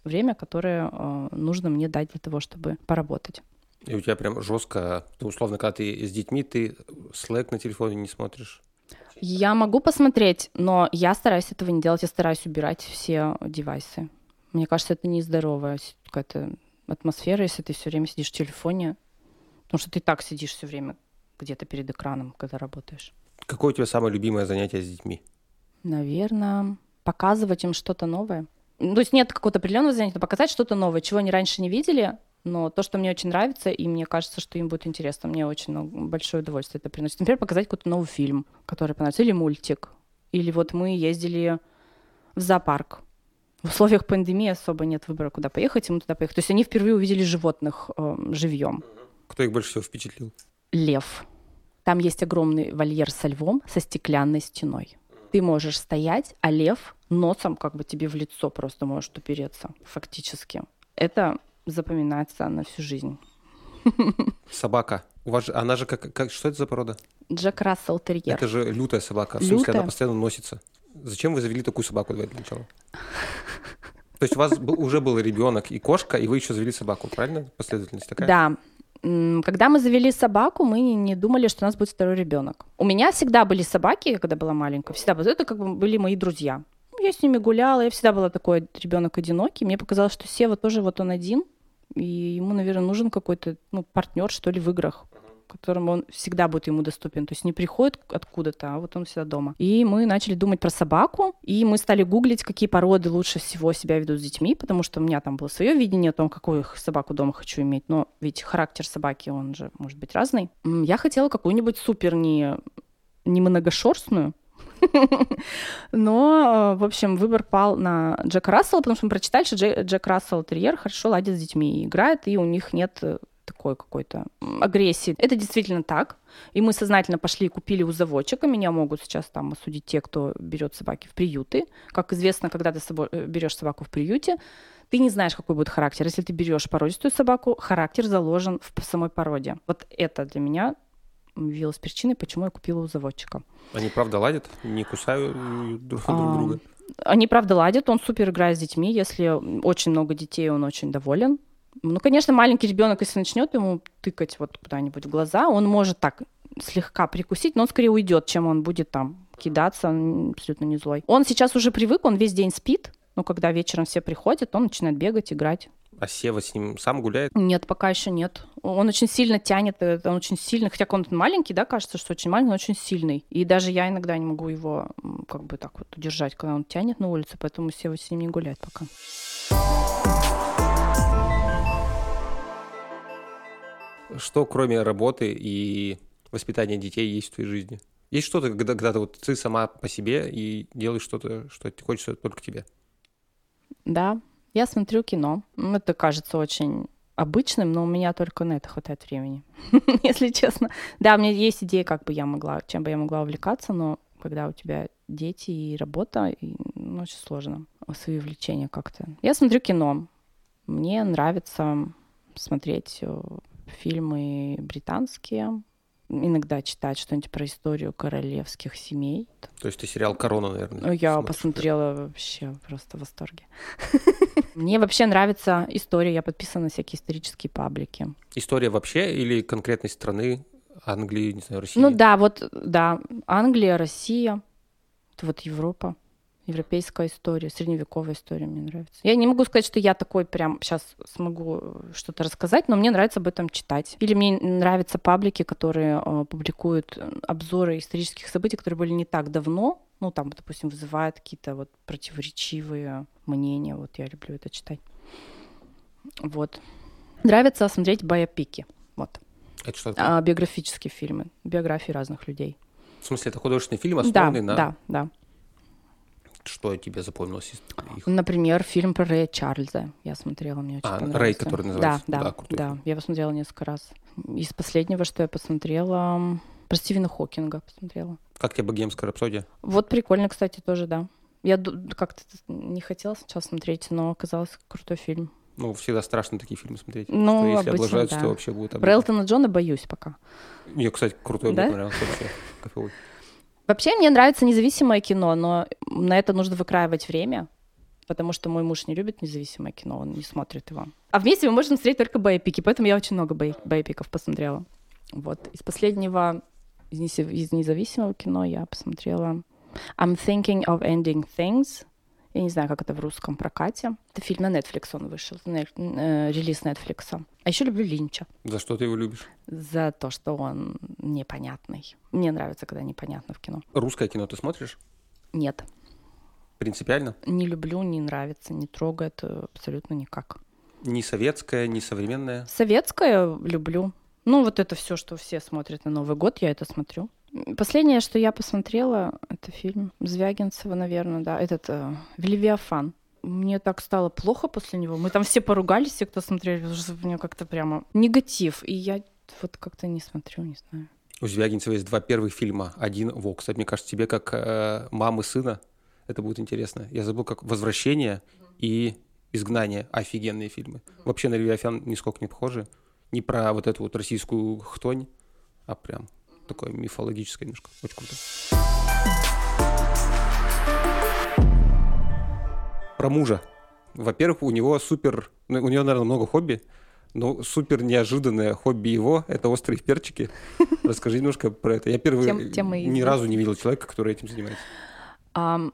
время, которое э, нужно мне дать для того, чтобы поработать. И у тебя прям жестко, ты условно, когда ты с детьми, ты Slack на телефоне не смотришь? Я могу посмотреть, но я стараюсь этого не делать, я стараюсь убирать все девайсы. Мне кажется, это нездоровая какая-то атмосфера, если ты все время сидишь в телефоне, потому что ты так сидишь все время где-то перед экраном, когда работаешь. Какое у тебя самое любимое занятие с детьми? Наверное, показывать им что-то новое. Ну, то есть нет какого-то определенного занятия, но показать что-то новое, чего они раньше не видели, но то, что мне очень нравится, и мне кажется, что им будет интересно, мне очень большое удовольствие это приносит. Например, показать какой-то новый фильм, который понравится, или мультик. Или вот мы ездили в зоопарк. В условиях пандемии особо нет выбора, куда поехать, мы туда поехали. То есть они впервые увидели животных э, живьем. Кто их больше всего впечатлил? Лев. Там есть огромный вольер со львом со стеклянной стеной. Ты можешь стоять, а лев носом как бы тебе в лицо просто может упереться, фактически. Это запоминается на всю жизнь. Собака. У вас же, она же как, как, что это за порода? Джек Рассел Терьер. Это же лютая собака. В Лютая? смысле, она постоянно носится. Зачем вы завели такую собаку, для начала? То есть у вас уже был ребенок и кошка, и вы еще завели собаку, правильно? Последовательность такая? Да. Когда мы завели собаку, мы не, думали, что у нас будет второй ребенок. У меня всегда были собаки, когда была маленькая. Всегда были. Это как бы были мои друзья. Я с ними гуляла, я всегда была такой ребенок одинокий. Мне показалось, что Сева тоже вот он один, и ему, наверное, нужен какой-то ну, партнер, что ли, в играх которому он всегда будет ему доступен. То есть не приходит откуда-то, а вот он всегда дома. И мы начали думать про собаку, и мы стали гуглить, какие породы лучше всего себя ведут с детьми, потому что у меня там было свое видение о том, какую собаку дома хочу иметь. Но ведь характер собаки, он же может быть разный. Я хотела какую-нибудь супер не, не многошерстную, но, э, в общем, выбор пал на Джека Рассела, потому что мы прочитали, что Дже- Джек Рассел терьер хорошо ладит с детьми играет, и у них нет э, такой какой-то агрессии. Это действительно так. И мы сознательно пошли и купили у заводчика. Меня могут сейчас там осудить те, кто берет собаки в приюты. Как известно, когда ты с собой э, берешь собаку в приюте, ты не знаешь, какой будет характер. Если ты берешь породистую собаку, характер заложен в самой породе. Вот это для меня явилось причиной, почему я купила у заводчика. Они правда ладят? Не кусают э, друг, друг друга? Они, правда, ладят, он супер играет с детьми. Если очень много детей, он очень доволен. Ну, конечно, маленький ребенок, если начнет ему тыкать вот куда-нибудь в глаза, он может так слегка прикусить, но он скорее уйдет, чем он будет там кидаться, он абсолютно не злой. Он сейчас уже привык, он весь день спит, но когда вечером все приходят, он начинает бегать, играть. А Сева с ним сам гуляет? Нет, пока еще нет. Он очень сильно тянет, э, он очень сильный, хотя он маленький, да, кажется, что очень маленький, но очень сильный. И даже я иногда не могу его как бы так вот удержать, когда он тянет на улице, поэтому Сева с ним не гуляет пока. Что кроме работы и воспитания детей есть в твоей жизни? Есть что-то, когда, когда ты, вот, ты сама по себе и делаешь что-то, что хочется только тебе? Да, я смотрю кино. Это кажется очень обычным, но у меня только на это хватает времени, если честно. Да, у меня есть идея, как бы я могла, чем бы я могла увлекаться, но когда у тебя дети и работа, и, ну, очень сложно свои увлечения как-то. Я смотрю кино. Мне нравится смотреть э, фильмы британские, иногда читать что-нибудь про историю королевских семей. То есть ты сериал «Корона», наверное, Ну, Я смотришь? посмотрела вообще просто в восторге. Мне вообще нравится история, я подписана на всякие исторические паблики. История вообще или конкретной страны, Англии, не знаю, России? Ну да, вот, да, Англия, Россия, вот Европа, европейская история, средневековая история мне нравится. Я не могу сказать, что я такой прям сейчас смогу э, что-то рассказать, но мне нравится об этом читать. Или мне нравятся паблики, которые э, публикуют э, обзоры исторических событий, которые были не так давно, ну там, допустим, вызывают какие-то вот противоречивые мнения. Вот я люблю это читать. Вот. Нравится смотреть биопики. Вот. Это что такое? А, биографические фильмы, биографии разных людей. В смысле, это художественный фильм, Да, основанный на... да, да. Что тебе запомнилось из их? Например, фильм про Рэя Чарльза. Я смотрела, мне очень А, понравился. Рэй, который называется? Да, да, Да, да, я его смотрела несколько раз. Из последнего, что я посмотрела, про Стивена Хокинга посмотрела. Как тебе богемская рапсодия? Вот прикольно, кстати, тоже, да. Я как-то не хотела сначала смотреть, но оказалось крутой фильм. Ну, всегда страшно такие фильмы смотреть. Ну, что если обычно, облажаются, да. то вообще будет Про. Элтона Джона боюсь пока. Мне, кстати, крутой Да? понравился вообще. Кайфовый. Вообще мне нравится независимое кино, но на это нужно выкраивать время, потому что мой муж не любит независимое кино, он не смотрит его. А вместе мы можем смотреть только боепики, поэтому я очень много бой- боепиков посмотрела. Вот. Из последнего, из, из независимого кино я посмотрела I'm Thinking of Ending Things. Я не знаю, как это в русском прокате. Это фильм на Netflix он вышел, э, релиз Netflix. А еще люблю Линча За что ты его любишь? за то, что он непонятный. Мне нравится, когда непонятно в кино. Русское кино ты смотришь? Нет, Принципиально? не люблю, не нравится, не трогает э, абсолютно никак. Не советское, не современное? Советское люблю. Ну, вот это все, что все смотрят на Новый год, я это смотрю. Последнее, что я посмотрела, это фильм Звягинцева, наверное, да, этот э, «Левиафан». Мне так стало плохо после него. Мы там все поругались, все, кто смотрели, потому что мне как-то прямо негатив. И я вот как-то не смотрю, не знаю. У Звягинцева есть два первых фильма. Один «Вок». Кстати, мне кажется, тебе как э, мамы сына это будет интересно. Я забыл, как «Возвращение» и «Изгнание». Офигенные фильмы. Вообще на «Левиафан» нисколько не похожи. Не про вот эту вот российскую хтонь, а прям такое мифологическое немножко. Очень круто. Про мужа. Во-первых, у него супер... Ну, у него, наверное, много хобби, но супер неожиданное хобби его — это острые перчики. Расскажи немножко про это. Я первый Тем- тема ни известна. разу не видел человека, который этим занимается.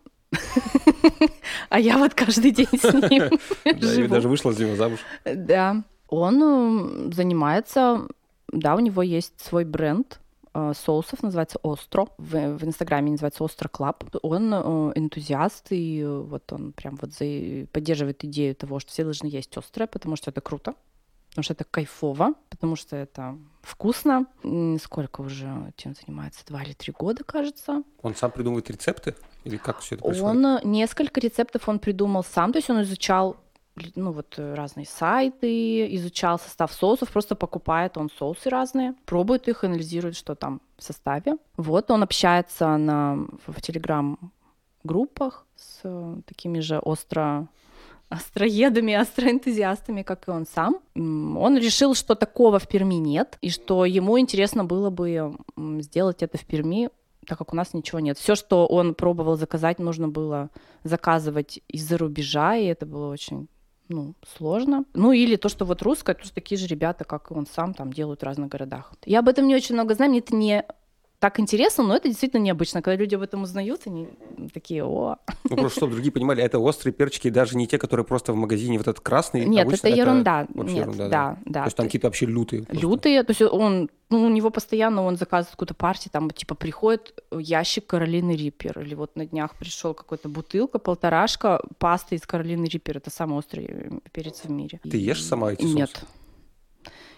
А я вот каждый день с ним Да, живу. даже вышла за него замуж. Да. Он занимается, да, у него есть свой бренд э, соусов, называется Остро. В, в Инстаграме называется Остро Club. Он э, энтузиаст, и э, вот он прям вот за- поддерживает идею того, что все должны есть острое, потому что это круто. Потому что это кайфово, потому что это вкусно. Сколько уже этим занимается? Два или три года, кажется. Он сам придумывает рецепты? Или как все это происходит? Он несколько рецептов он придумал сам, то есть он изучал ну вот э, разные сайты, изучал состав соусов, просто покупает он соусы разные, пробует их, анализирует, что там в составе. Вот он общается на, в телеграм-группах с э, такими же остро остроедами, остроэнтузиастами, как и он сам. Он решил, что такого в Перми нет, и что ему интересно было бы сделать это в Перми, так как у нас ничего нет. Все, что он пробовал заказать, нужно было заказывать из-за рубежа, и это было очень ну, сложно. Ну, или то, что вот русское, тоже такие же ребята, как и он сам, там делают в разных городах. Я об этом не очень много знаю, мне это не так интересно, но это действительно необычно. Когда люди об этом узнают, они такие, о, Ну, просто чтобы другие понимали, это острые перчики, даже не те, которые просто в магазине вот этот красный. нет, это ерунда. вообще Нет, ерунда, да, да. То есть там какие-то вообще лютые. просто. Лютые, то есть он, ну, у него постоянно он заказывает какую-то партию, там, типа, приходит ящик Каролины Риппер, или вот на днях пришел какая-то бутылка, полторашка пасты из Каролины Риппер, это самый острый перец в мире. Ты ешь сама эти Нет. соусы?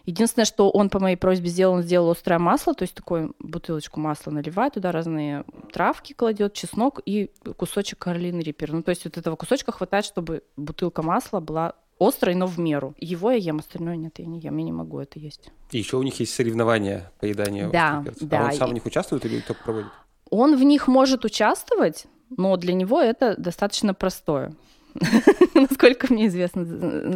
Единственное, что он по моей просьбе сделал, он сделал острое масло, то есть такую бутылочку масла наливает, туда разные травки кладет, чеснок и кусочек Каролины Риппер. Ну, то есть вот этого кусочка хватает, чтобы бутылка масла была острой, но в меру. Его я ем, остальное нет, я не ем, я не могу это есть. И еще у них есть соревнования по еданию Да, перцев. да, А он сам и- в них участвует или только проводит? Он в них может участвовать, но для него это достаточно простое. Насколько мне известно,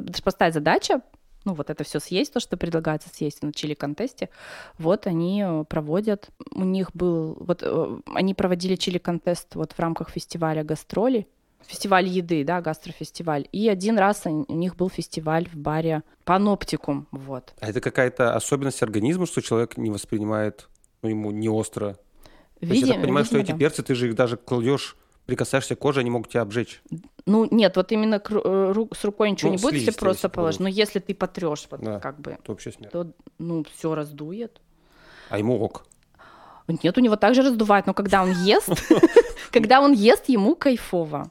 это простая задача. Ну, вот это все съесть, то, что предлагается съесть на чили-контесте. Вот они э, проводят. У них был... Вот э, они проводили чили-контест вот в рамках фестиваля гастроли. Фестиваль еды, да, гастрофестиваль. И один раз у них был фестиваль в баре Паноптикум. Вот. А это какая-то особенность организма, что человек не воспринимает, ну, ему не остро? То есть я так понимаю, что видимо, эти да. перцы, ты же их даже кладешь, прикасаешься к коже, они могут тебя обжечь. Ну, нет, вот именно ру- э, с рукой ничего Ну, не будет, если просто положишь. Но если ты потрешь, вот Да. как бы, Это вообще смерть. то, ну, все раздует. А ему ок. Нет, у него также раздувает, но когда он ест, когда он ест, ему кайфово.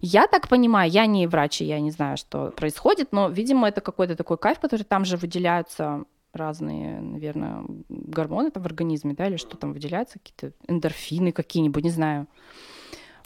Я так понимаю, я не врач, и я не знаю, что происходит, но, видимо, это какой-то такой кайф, который там же выделяются разные, наверное, гормоны там в организме, да, или что там выделяется, какие-то эндорфины какие-нибудь, не знаю.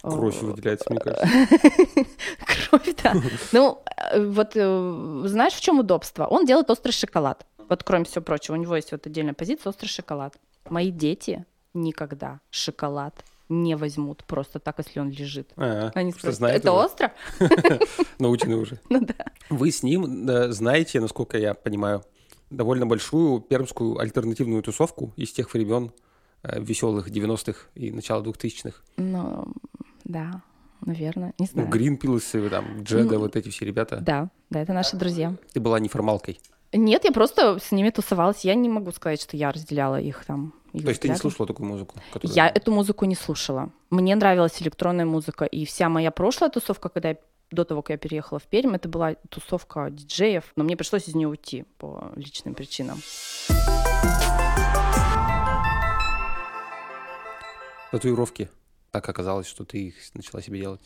Кровь э, выделяется, мне кажется. Кровь, да. Ну, э, вот э, знаешь, в чем удобство? Он делает острый шоколад. Вот кроме всего прочего, у него есть вот отдельная позиция острый шоколад. Мои дети никогда шоколад не возьмут просто так, если он лежит. А, Они скажут, знает это уже? остро? Научены уже. Ну да. Вы с ним знаете, насколько я понимаю, довольно большую пермскую альтернативную тусовку из тех времен веселых 90-х и начала 2000-х. Ну, да, наверное, не Ну, знаю. Гринпилсы, там, Джеда, Ну, вот эти все ребята. Да, да, это наши друзья. Ты была неформалкой. Нет, я просто с ними тусовалась. Я не могу сказать, что я разделяла их там. их То есть ты не слушала такую музыку? которая- Я эту музыку не слушала. Мне нравилась электронная музыка, и вся моя прошлая тусовка, когда я до того, как я переехала в Пермь, это была тусовка диджеев, но мне пришлось из нее уйти по личным причинам. Татуировки. Так оказалось, что ты их начала себе делать.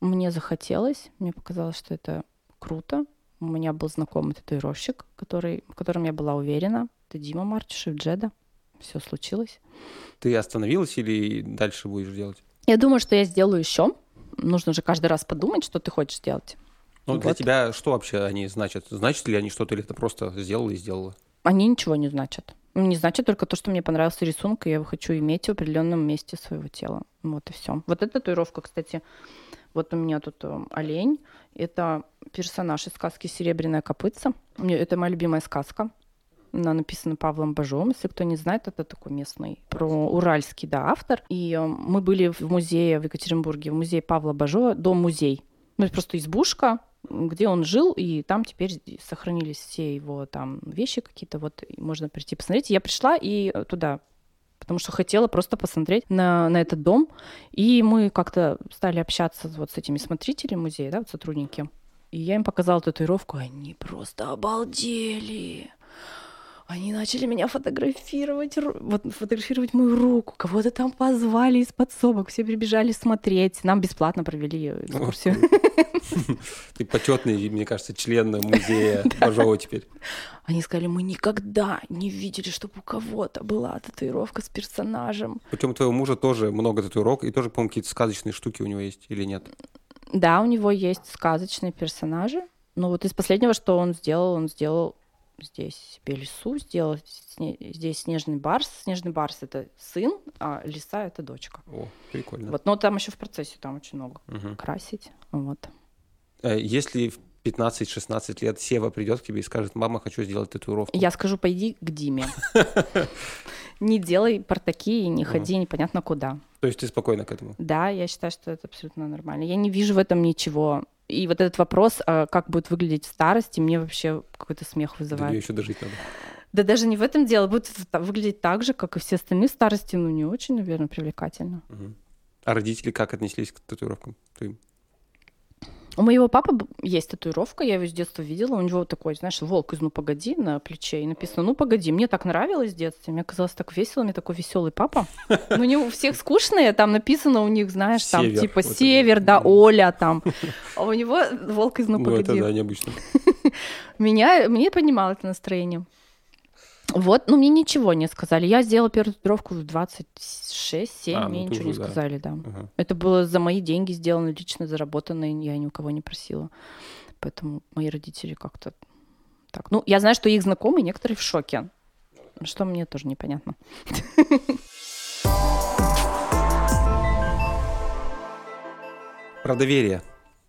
Мне захотелось, мне показалось, что это круто. У меня был знакомый татуировщик, который, в котором я была уверена. Это Дима Мартишев, Джеда. Все случилось. Ты остановилась или дальше будешь делать? Я думаю, что я сделаю еще. Нужно же каждый раз подумать, что ты хочешь сделать. Ну, для Вот. тебя что вообще они значат? Значат ли они что-то, или ты просто сделала и сделала? Они ничего не значат. Не значит только то, что мне понравился рисунок, и я его хочу иметь в определенном месте своего тела. Вот и все. Вот эта татуировка, кстати, вот у меня тут э, олень. Это персонаж из сказки «Серебряная копытца». Это моя любимая сказка. Она написана Павлом Бажовым. Если кто не знает, это такой местный, про уральский, да, автор. И э, мы были в музее в Екатеринбурге, в музее Павла Бажова, дом-музей. Ну, это просто избушка, где он жил, и там теперь сохранились все его там вещи какие-то, вот можно прийти посмотреть. Я пришла и э, туда, потому что хотела просто посмотреть на, на этот дом, и мы как-то стали общаться вот с этими смотрителями музея, да, вот сотрудники, и я им показала татуировку, они просто обалдели. Они начали меня фотографировать, вот фотографировать мою руку, кого-то там позвали из подсобок, все прибежали смотреть. Нам бесплатно провели экскурсию. Ты почетный, мне кажется, член музея Бажова теперь. Они сказали, мы никогда не видели, чтобы у кого-то была татуировка с персонажем. Причем у твоего мужа тоже много татуировок, и тоже, по-моему, какие-то сказочные штуки у него есть или нет? Да, у него есть сказочные персонажи. Но вот из последнего, что он сделал, он сделал здесь себе лису, сделал сне- здесь снежный барс. Снежный барс — это сын, а лиса — это дочка. О, прикольно. Вот, но там еще в процессе там очень много Мгм. красить. Вот. Э, Если в 15-16 лет Сева придет к тебе и скажет, мама, хочу сделать татуировку. Я скажу, пойди к Диме. Не делай портаки и не ходи непонятно куда. То есть ты спокойно к этому? Да, я считаю, что это абсолютно нормально. Я не вижу в этом ничего. И вот этот вопрос, а, как будет выглядеть в старости, мне вообще какой-то смех вызывает. еще дожить надо. Да даже не в этом дело. Будет выглядеть так же, как и все остальные старости, ну, не очень, наверное, привлекательно. Мгм. А родители как отнеслись к татуировкам твоим? У моего папы есть татуировка, я его с детства видела. У него такой, знаешь, волк из «Ну, погоди» на плече. И написано «Ну, погоди». Мне так нравилось в детстве. Мне казалось так весело. Мне такой веселый папа. Ну, не у всех скучные. Там написано у них, знаешь, там Север, типа вот это «Север», да, Мгм. «Оля» там. А у него волк из «Ну, Ну, это погоди». да, необычно. Меня, мне поднимало это настроение. Вот, ну мне ничего не сказали. Я сделала первую татуировку в 26-7, А, ну, мне ты ничего не да. сказали, да. Ага. Это было за мои деньги сделано, лично заработанные, я ни у кого не просила. Поэтому мои родители как-то так. Ну, я знаю, что их знакомые некоторые в шоке. Что мне тоже непонятно. Про доверие.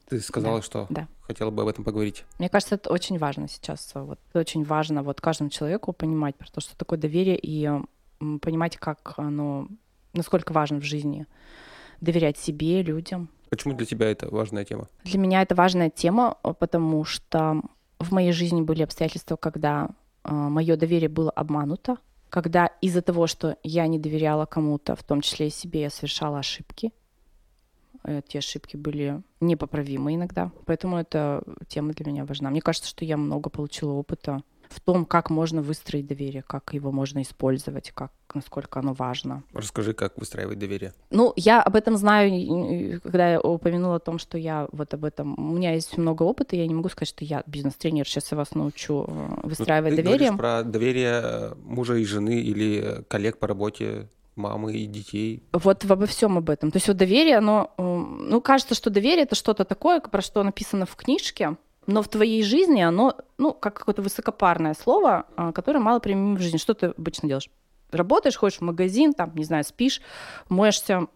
Ты сказала, что да. хотела бы об этом поговорить. Мне кажется, это очень важно сейчас. Вот, это очень важно вот каждому человеку понимать про то, что такое доверие, и понимать, как оно, насколько важно в жизни доверять себе, людям. Почему для тебя это важная тема? Для меня это важная тема, э, потому что в моей жизни были обстоятельства, когда мое доверие было обмануто, когда из-за того, что я не доверяла кому-то, в том числе и себе, я совершала ошибки. Эти ошибки были непоправимы иногда. Поэтому эта тема для меня важна. Мне кажется, что я много получила опыта в том, как можно выстроить доверие, как его можно использовать, как, насколько оно важно. Расскажи, как выстраивать доверие. Ну, я об этом знаю, когда я упомянула о том, что я вот об этом... У меня есть много опыта, я не могу сказать, что я бизнес-тренер, сейчас я вас научу э, Ну, выстраивать ты доверие. говоришь про доверие э, мужа и жены или э, коллег по работе. Мамы и детей. Вот обо всем об этом. То есть вот доверие, оно, м, ну, кажется, что доверие это что-то такое, про что написано в книжке, но в твоей жизни оно, ну, как какое-то высокопарное слово, а, которое мало применимо в жизни. Что ты обычно делаешь? Работаешь, ходишь в магазин, там, не знаю, спишь, моешься,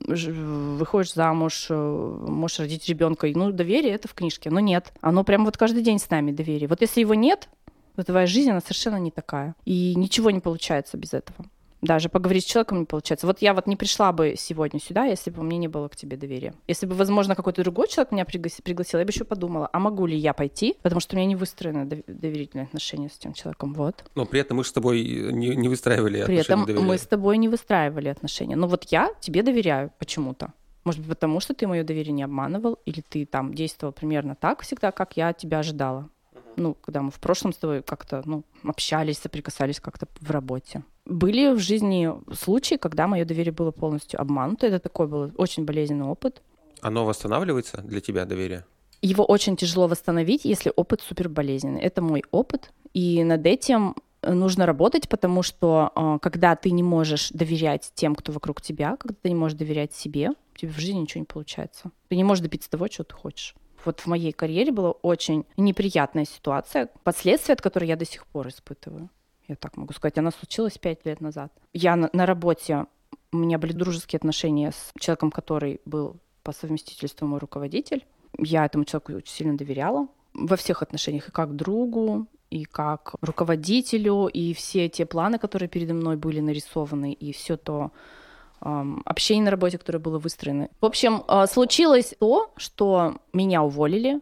выходишь замуж, э, можешь родить ребенка. Ну, доверие это в книжке, но нет. Оно прям вот каждый день с нами доверие. Вот если его нет, то твоя жизнь, она совершенно не такая. И ничего не получается без этого. Даже поговорить с человеком не получается. Вот я вот не пришла бы сегодня сюда, если бы у меня не было к тебе доверия. Если бы, возможно, какой-то другой человек меня пригласи- пригласил, я бы еще подумала, а могу ли я пойти, потому что у меня не выстроены дов- доверительные отношения с этим человеком. Вот. Но при этом мы же с тобой не, не выстраивали При отношения этом доверия. мы с тобой не выстраивали отношения. Но вот я тебе доверяю почему-то. Может быть, потому что ты мое доверие не обманывал, или ты там действовал примерно так всегда, как я тебя ожидала. Ну, когда мы в прошлом с тобой как-то, ну, общались, соприкасались как-то в работе. Были в жизни случаи, когда мое доверие было полностью обмануто. Это такой был очень болезненный опыт. Оно восстанавливается для тебя, доверие? Его очень тяжело восстановить, если опыт супер болезненный. Это мой опыт, и над этим нужно работать, потому что э, когда ты не можешь доверять тем, кто вокруг тебя, когда ты не можешь доверять себе, у тебя в жизни ничего не получается. Ты не можешь добиться того, чего ты хочешь. Вот в моей карьере была очень неприятная ситуация, последствия от которой я до сих пор испытываю. Я так могу сказать. Она случилась пять лет назад. Я на, на работе, у меня были дружеские отношения с человеком, который был по совместительству мой руководитель. Я этому человеку очень сильно доверяла во всех отношениях, и как другу, и как руководителю, и все те планы, которые передо мной были нарисованы, и все то эм, общение на работе, которое было выстроено. В общем, э, случилось то, что меня уволили,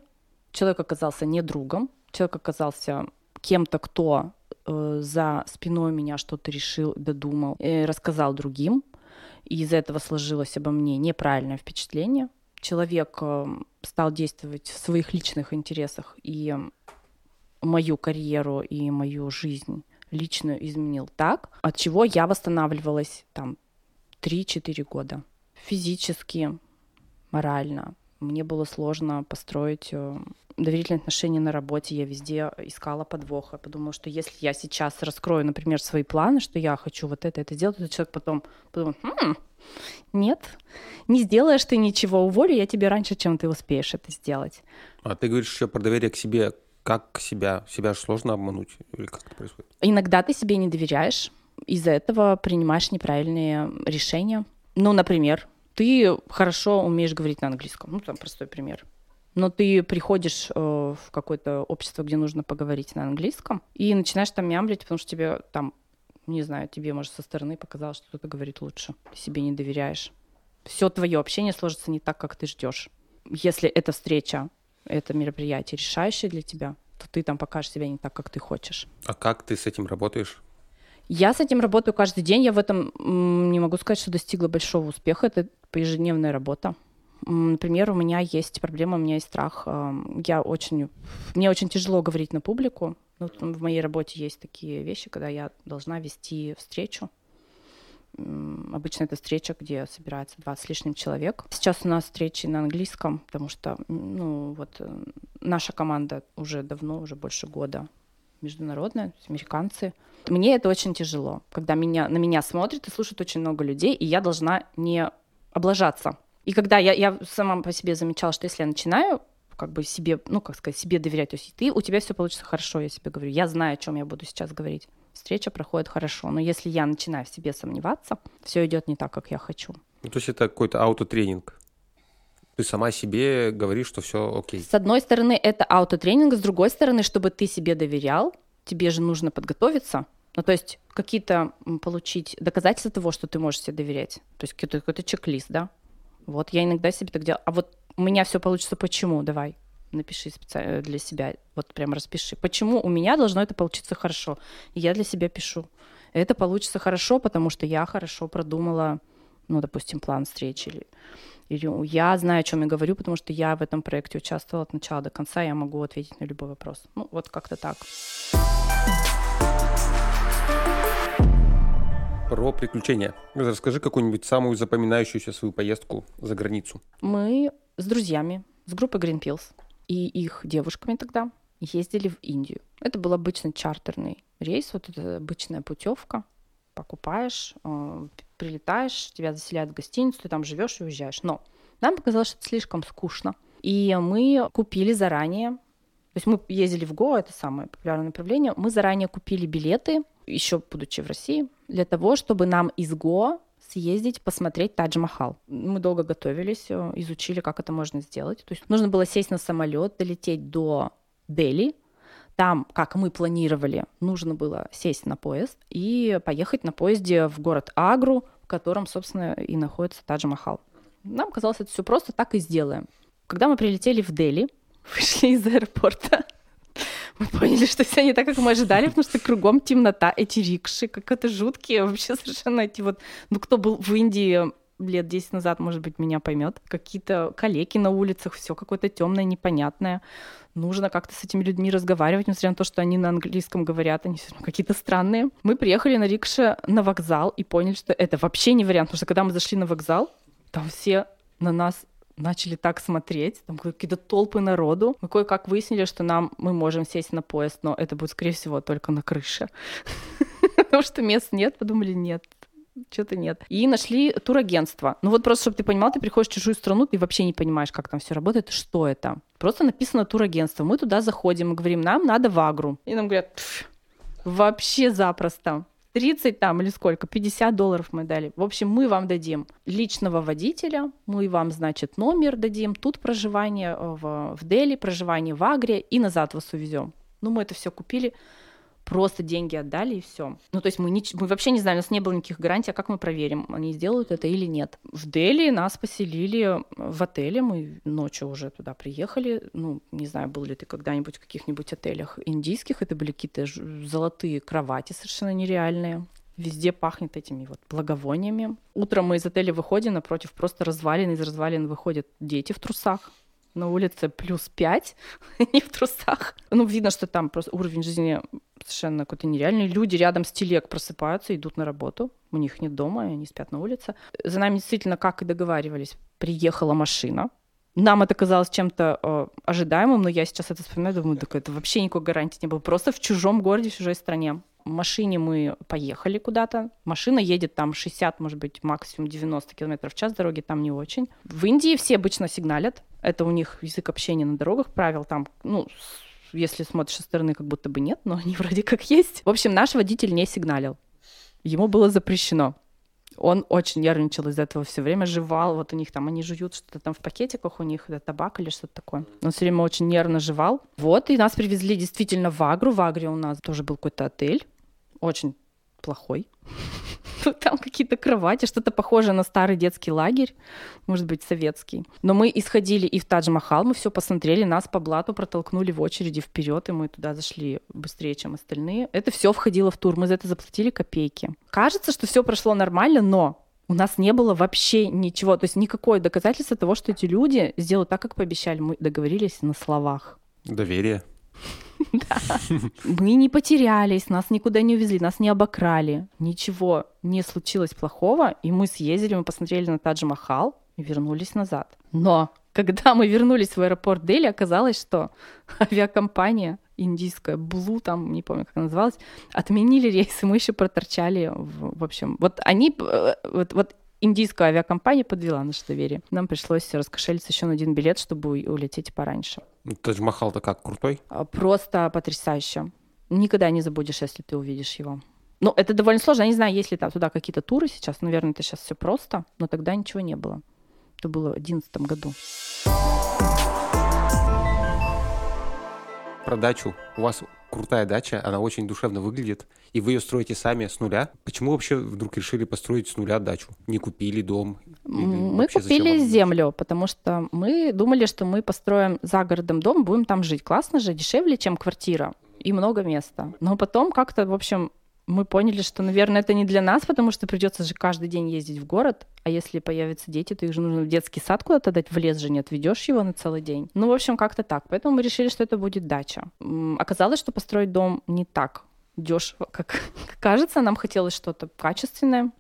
человек оказался не другом, человек оказался кем-то, кто э, за спиной меня что-то решил, додумал, рассказал другим, и из-за этого сложилось обо мне неправильное впечатление. Человек э, стал действовать в своих личных интересах и мою карьеру и мою жизнь личную изменил так, от чего я восстанавливалась там 3-4 года. Физически, морально. Мне было сложно построить э, доверительные отношения на работе. Я везде искала подвоха. Подумала, что если я сейчас раскрою, например, свои планы, что я хочу вот это, это сделать, то человек потом подумает, хм, нет, не сделаешь ты ничего, уволю я тебе раньше, чем ты успеешь это сделать. А ты говоришь еще про доверие к себе. Как себя? Себя же сложно обмануть? Или как это происходит? Иногда ты себе не доверяешь, из-за этого принимаешь неправильные решения. Ну, например, ты хорошо умеешь говорить на английском. Ну, там простой пример. Но ты приходишь э, в какое-то общество, где нужно поговорить на английском, и начинаешь там мямлить, потому что тебе там, не знаю, тебе, может, со стороны показалось, что кто-то говорит лучше. Ты себе не доверяешь. Все твое общение сложится не так, как ты ждешь. Если эта встреча, это мероприятие решающее для тебя, то ты там покажешь себя не так, как ты хочешь. А как ты с этим работаешь? Я с этим работаю каждый день. Я в этом не могу сказать, что достигла большого успеха. Это ежедневная работа. Например, у меня есть проблема, у меня есть страх. Эм, Я очень, мне очень тяжело говорить на публику. Ну, в моей работе есть такие вещи, когда я должна вести встречу. Обычно это встреча, где собирается 20 с лишним человек. Сейчас у нас встречи на английском, потому что, ну, вот э, наша команда уже давно, уже больше года международная, американцы. Мне это очень тяжело, когда меня, на меня смотрят и слушают очень много людей, и я должна не облажаться. И когда я, я сама по себе замечала, что если я начинаю как бы себе, ну, как сказать, себе доверять, то есть ты, у тебя все получится хорошо, я себе говорю, я знаю, о чем я буду сейчас говорить. Встреча проходит хорошо, но если я начинаю в себе сомневаться, все идет не так, как я хочу. Ну, то есть это какой-то аутотренинг. Ты сама себе говоришь, что все окей. С одной стороны, это аутотренинг, с другой стороны, чтобы ты себе доверял, тебе же нужно подготовиться. Ну, то есть какие-то получить доказательства того, что ты можешь себе доверять. То есть какой-то, какой-то чек-лист, да? Вот я иногда себе так делаю. А вот у меня все получится почему? Давай, напиши специально для себя. Вот прям распиши. Почему у меня должно это получиться хорошо? И я для себя пишу. Это получится хорошо, потому что я хорошо продумала, ну, допустим, план встречи или или я знаю, о чем я говорю, потому что я в этом проекте участвовала от начала до конца, я могу ответить на любой вопрос. Ну, вот как-то так. Про приключения. Расскажи какую-нибудь самую запоминающуюся свою поездку за границу. Мы с друзьями, с группой Greenpeace и их девушками тогда ездили в Индию. Это был обычный чартерный рейс, вот это обычная путевка. покупаешь, э, прилетаешь, тебя заселяют в гостиницу, ты там живешь и уезжаешь. Но нам показалось, что это слишком скучно. И мы купили заранее, то есть мы ездили в Гоа, это самое популярное направление, мы заранее купили билеты, еще будучи в России, для того, чтобы нам из Гоа съездить, посмотреть Тадж-Махал. Мы долго готовились, э, изучили, как это можно сделать. То есть нужно было сесть на самолет, долететь до Дели, там, как мы планировали, нужно было сесть на поезд и поехать на поезде в город Агру, в котором, собственно, и находится Тадж-Махал. Нам казалось, это все просто так и сделаем. Когда мы прилетели в Дели, вышли из аэропорта, мы поняли, что все не так, как мы ожидали, потому что кругом темнота, эти рикши, как это жуткие, вообще совершенно эти вот... Ну, кто был в Индии лет 10 назад, может быть, меня поймет. Какие-то калеки на улицах, все какое-то темное, непонятное. Нужно как-то с этими людьми разговаривать, несмотря на то, что они на английском говорят, они все равно какие-то странные. Мы приехали на рикше на вокзал и поняли, что это вообще не вариант, потому что когда мы зашли на вокзал, там все на нас начали так смотреть, там какие-то толпы народу. Мы кое-как выяснили, что нам мы можем сесть на поезд, но это будет, скорее всего, только на крыше. Потому что мест нет, подумали, нет, что-то нет. И нашли турагентство. Ну вот просто, чтобы ты понимал, ты приходишь в чужую страну, ты вообще не понимаешь, как там все работает, что это. Просто написано турагентство. Мы туда заходим и говорим, нам надо в Агру. И нам говорят, вообще запросто. 30 там или сколько, 50 долларов мы дали. В общем, мы вам дадим личного водителя, мы вам, значит, номер дадим, тут проживание э, в, в Дели, проживание в Агре и назад вас увезем. Ну, мы это все купили просто деньги отдали и все. Ну, то есть мы, не, мы вообще не знаем, у нас не было никаких гарантий, а как мы проверим, они сделают это или нет. В Дели нас поселили в отеле, мы ночью уже туда приехали. Ну, не знаю, был ли ты когда-нибудь в каких-нибудь отелях индийских, это были какие-то золотые кровати совершенно нереальные. Везде пахнет этими вот благовониями. Утром мы из отеля выходим, напротив просто развалин, из развалин выходят дети в трусах на улице плюс 5, не в трусах. Ну, видно, что там просто уровень жизни совершенно какой-то нереальный. Люди рядом с телег просыпаются, идут на работу. У них нет дома, и они спят на улице. За нами действительно, как и договаривались, приехала машина. Нам это казалось чем-то э, ожидаемым, но я сейчас это вспоминаю, думаю, так это вообще никакой гарантии не было. Просто в чужом городе, в чужой стране. Машине мы поехали куда-то. Машина едет там 60, может быть, максимум 90 км в час, дороги там не очень. В Индии все обычно сигналят. Это у них язык общения на дорогах, правил там, ну, если смотришь со стороны, как будто бы нет, но они вроде как есть. В общем, наш водитель не сигналил. Ему было запрещено. Он очень нервничал из-за этого все время, жевал. Вот у них там, они жуют что-то там в пакетиках, у них это табак или что-то такое. Он все время очень нервно жевал. Вот, и нас привезли действительно в Агру. В Агре у нас тоже был какой-то отель. Очень плохой. Там какие-то кровати, что-то похожее на старый детский лагерь, может быть, советский. Но мы исходили и в Тадж-Махал, мы все посмотрели, нас по блату протолкнули в очереди вперед, и мы туда зашли быстрее, чем остальные. Это все входило в тур, мы за это заплатили копейки. Кажется, что все прошло нормально, но у нас не было вообще ничего, то есть никакое доказательство того, что эти люди сделают так, как пообещали. Мы договорились на словах. Доверие. Мы не потерялись, нас никуда не увезли, нас не обокрали. Ничего не случилось плохого, и мы съездили, мы посмотрели на Тадж-Махал и вернулись назад. Но когда мы вернулись в аэропорт Дели, оказалось, что авиакомпания индийская, Blue, там, не помню, как она называлась, отменили рейсы, мы еще проторчали, в, в общем, вот они, э, вот, вот индийская авиакомпания подвела наше доверие. Нам пришлось раскошелиться еще на один билет, чтобы улететь пораньше. Ну, Тадж-Махал-то как, крутой? А, просто потрясающе. Никогда не забудешь, если ты увидишь его. Ну, это довольно сложно. Я не знаю, есть ли там туда какие-то туры сейчас. Наверное, это сейчас все просто, но тогда ничего не было. Это было в 2011 году. Про дачу. У вас крутая дача, она очень душевно выглядит, и вы ее строите сами с нуля. Почему вообще вдруг решили построить с нуля дачу? Не купили дом? Мы купили землю, потому что мы думали, что мы построим за городом дом, будем там жить. Классно же, дешевле, чем квартира и много места. Но потом как-то, в общем, мы поняли, что, наверное, это не для нас, потому что придется же каждый день ездить в город, а если появятся дети, то их же нужно в детский сад куда-то дать, в лес же не отведешь его на целый день. Ну, в общем, как-то так. Поэтому мы решили, что это будет дача. Оказалось, что построить дом не так дешево, как кажется. Нам хотелось что-то качественное.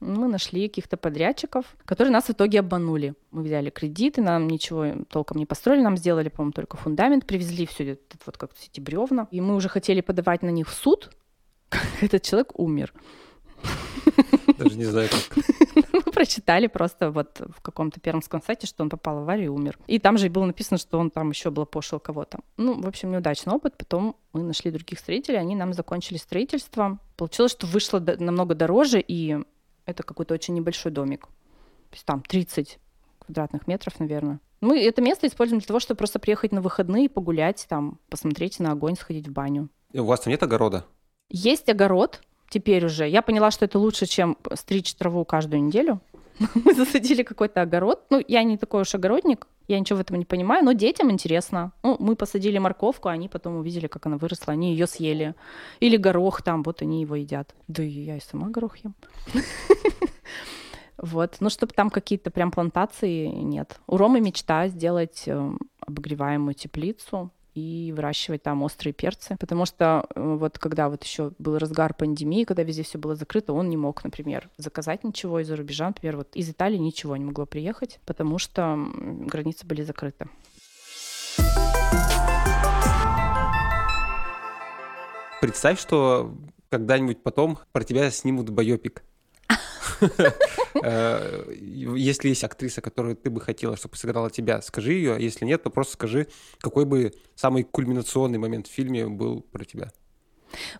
Мы нашли каких-то подрядчиков, которые нас в итоге обманули. Мы взяли кредиты, нам ничего толком не построили, нам сделали, по-моему, только фундамент, привезли все это вот как эти бревна. И мы уже хотели подавать на них в суд, этот человек умер. Даже не знаю, как. Мы прочитали просто вот в каком-то пермском сайте, что он попал в аварию и умер. И там же было написано, что он там еще облапошил кого-то. Ну, в общем, неудачный опыт. Потом мы нашли других строителей, они нам закончили строительство. Получилось, что вышло намного дороже, и это какой-то очень небольшой домик. То есть там 30 квадратных метров, наверное. Мы это место используем для того, чтобы просто приехать на выходные, погулять там, посмотреть на огонь, сходить в баню. И у вас там нет огорода? Есть огород теперь уже. Я поняла, что это лучше, чем стричь траву каждую неделю. Мы засадили какой-то огород. Ну, я не такой уж огородник, я ничего в этом не понимаю, но детям интересно. Ну, мы посадили морковку, они потом увидели, как она выросла, они ее съели. Или горох там, вот они его едят. Да и я и сама горох ем. Вот. Ну, чтобы там какие-то прям плантации нет. У Ромы мечта сделать э, обогреваемую теплицу и выращивать там острые перцы, потому что э, вот когда вот еще был разгар пандемии, когда везде все было закрыто, он не мог, например, заказать ничего из-за рубежа, например, вот из Италии ничего не могло приехать, потому что границы были закрыты. Представь, что когда-нибудь потом про тебя снимут байопик. Э, если есть актриса, которую ты бы хотела, чтобы сыграла тебя, скажи ее. А если нет, то просто скажи, какой бы самый кульминационный момент в фильме был про тебя.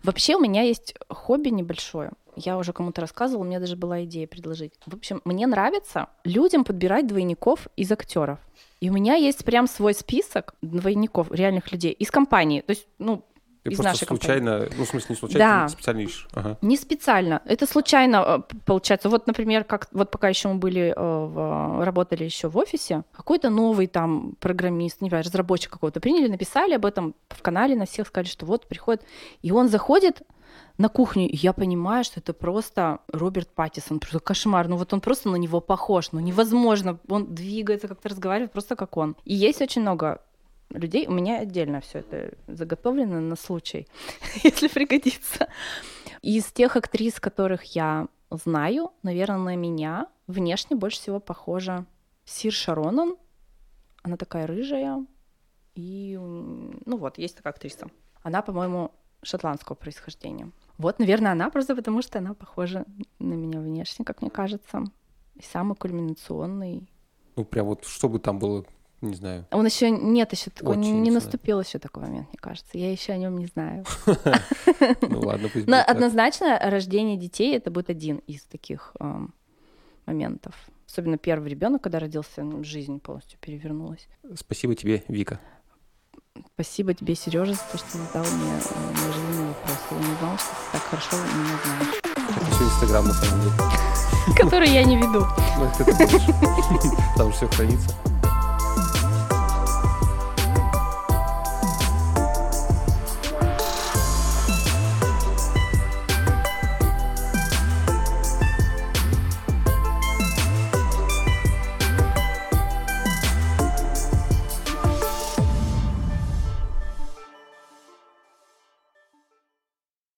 Вообще у меня есть хобби небольшое. Я уже кому-то рассказывала, у меня даже была идея предложить. В общем, мне нравится людям подбирать двойников из актеров. И у меня есть прям свой список двойников, реальных людей из компании. То есть, ну, ты из просто нашей случайно, компании. ну, в смысле, не случайно, Да. не специально ищешь. Ага. Не специально. Это случайно э, получается. Вот, например, как вот пока еще мы были, э, в- работали еще в офисе, какой-то новый там программист, не знаю, разработчик какого-то приняли, написали об этом в канале на всех, сказали, что вот приходит, и он заходит на кухню, и я понимаю, что это просто Роберт Паттисон, просто кошмар. Ну вот он просто на него похож, ну невозможно. Он двигается, как-то разговаривает, просто как он. И есть очень много людей. У меня отдельно все это заготовлено на случай, если пригодится. Из тех актрис, которых я знаю, наверное, на меня внешне больше всего похожа Сир Шаронан. Она такая рыжая. И, ну вот, есть такая актриса. Она, по-моему, шотландского происхождения. Вот, наверное, она просто потому, что она похожа на меня внешне, как мне кажется. И самый кульминационный. Ну, прям вот, что бы там было, не знаю. Он еще нет, еще такой, не, Очень не наступил еще такой момент, мне кажется. Я еще о нем не знаю. Ну, ладно, пусть Но однозначно рождение детей это будет один из таких эм, моментов. Особенно первый ребенок, когда родился, ну, жизнь полностью перевернулась. Спасибо тебе, Вика. Спасибо тебе, Сережа, за то, что задал мне э, неожиданный вопрос. Я не знала, что ты так хорошо меня знаешь. Это все Инстаграм, на самом деле. Который я не веду. Ну. Там все хранится.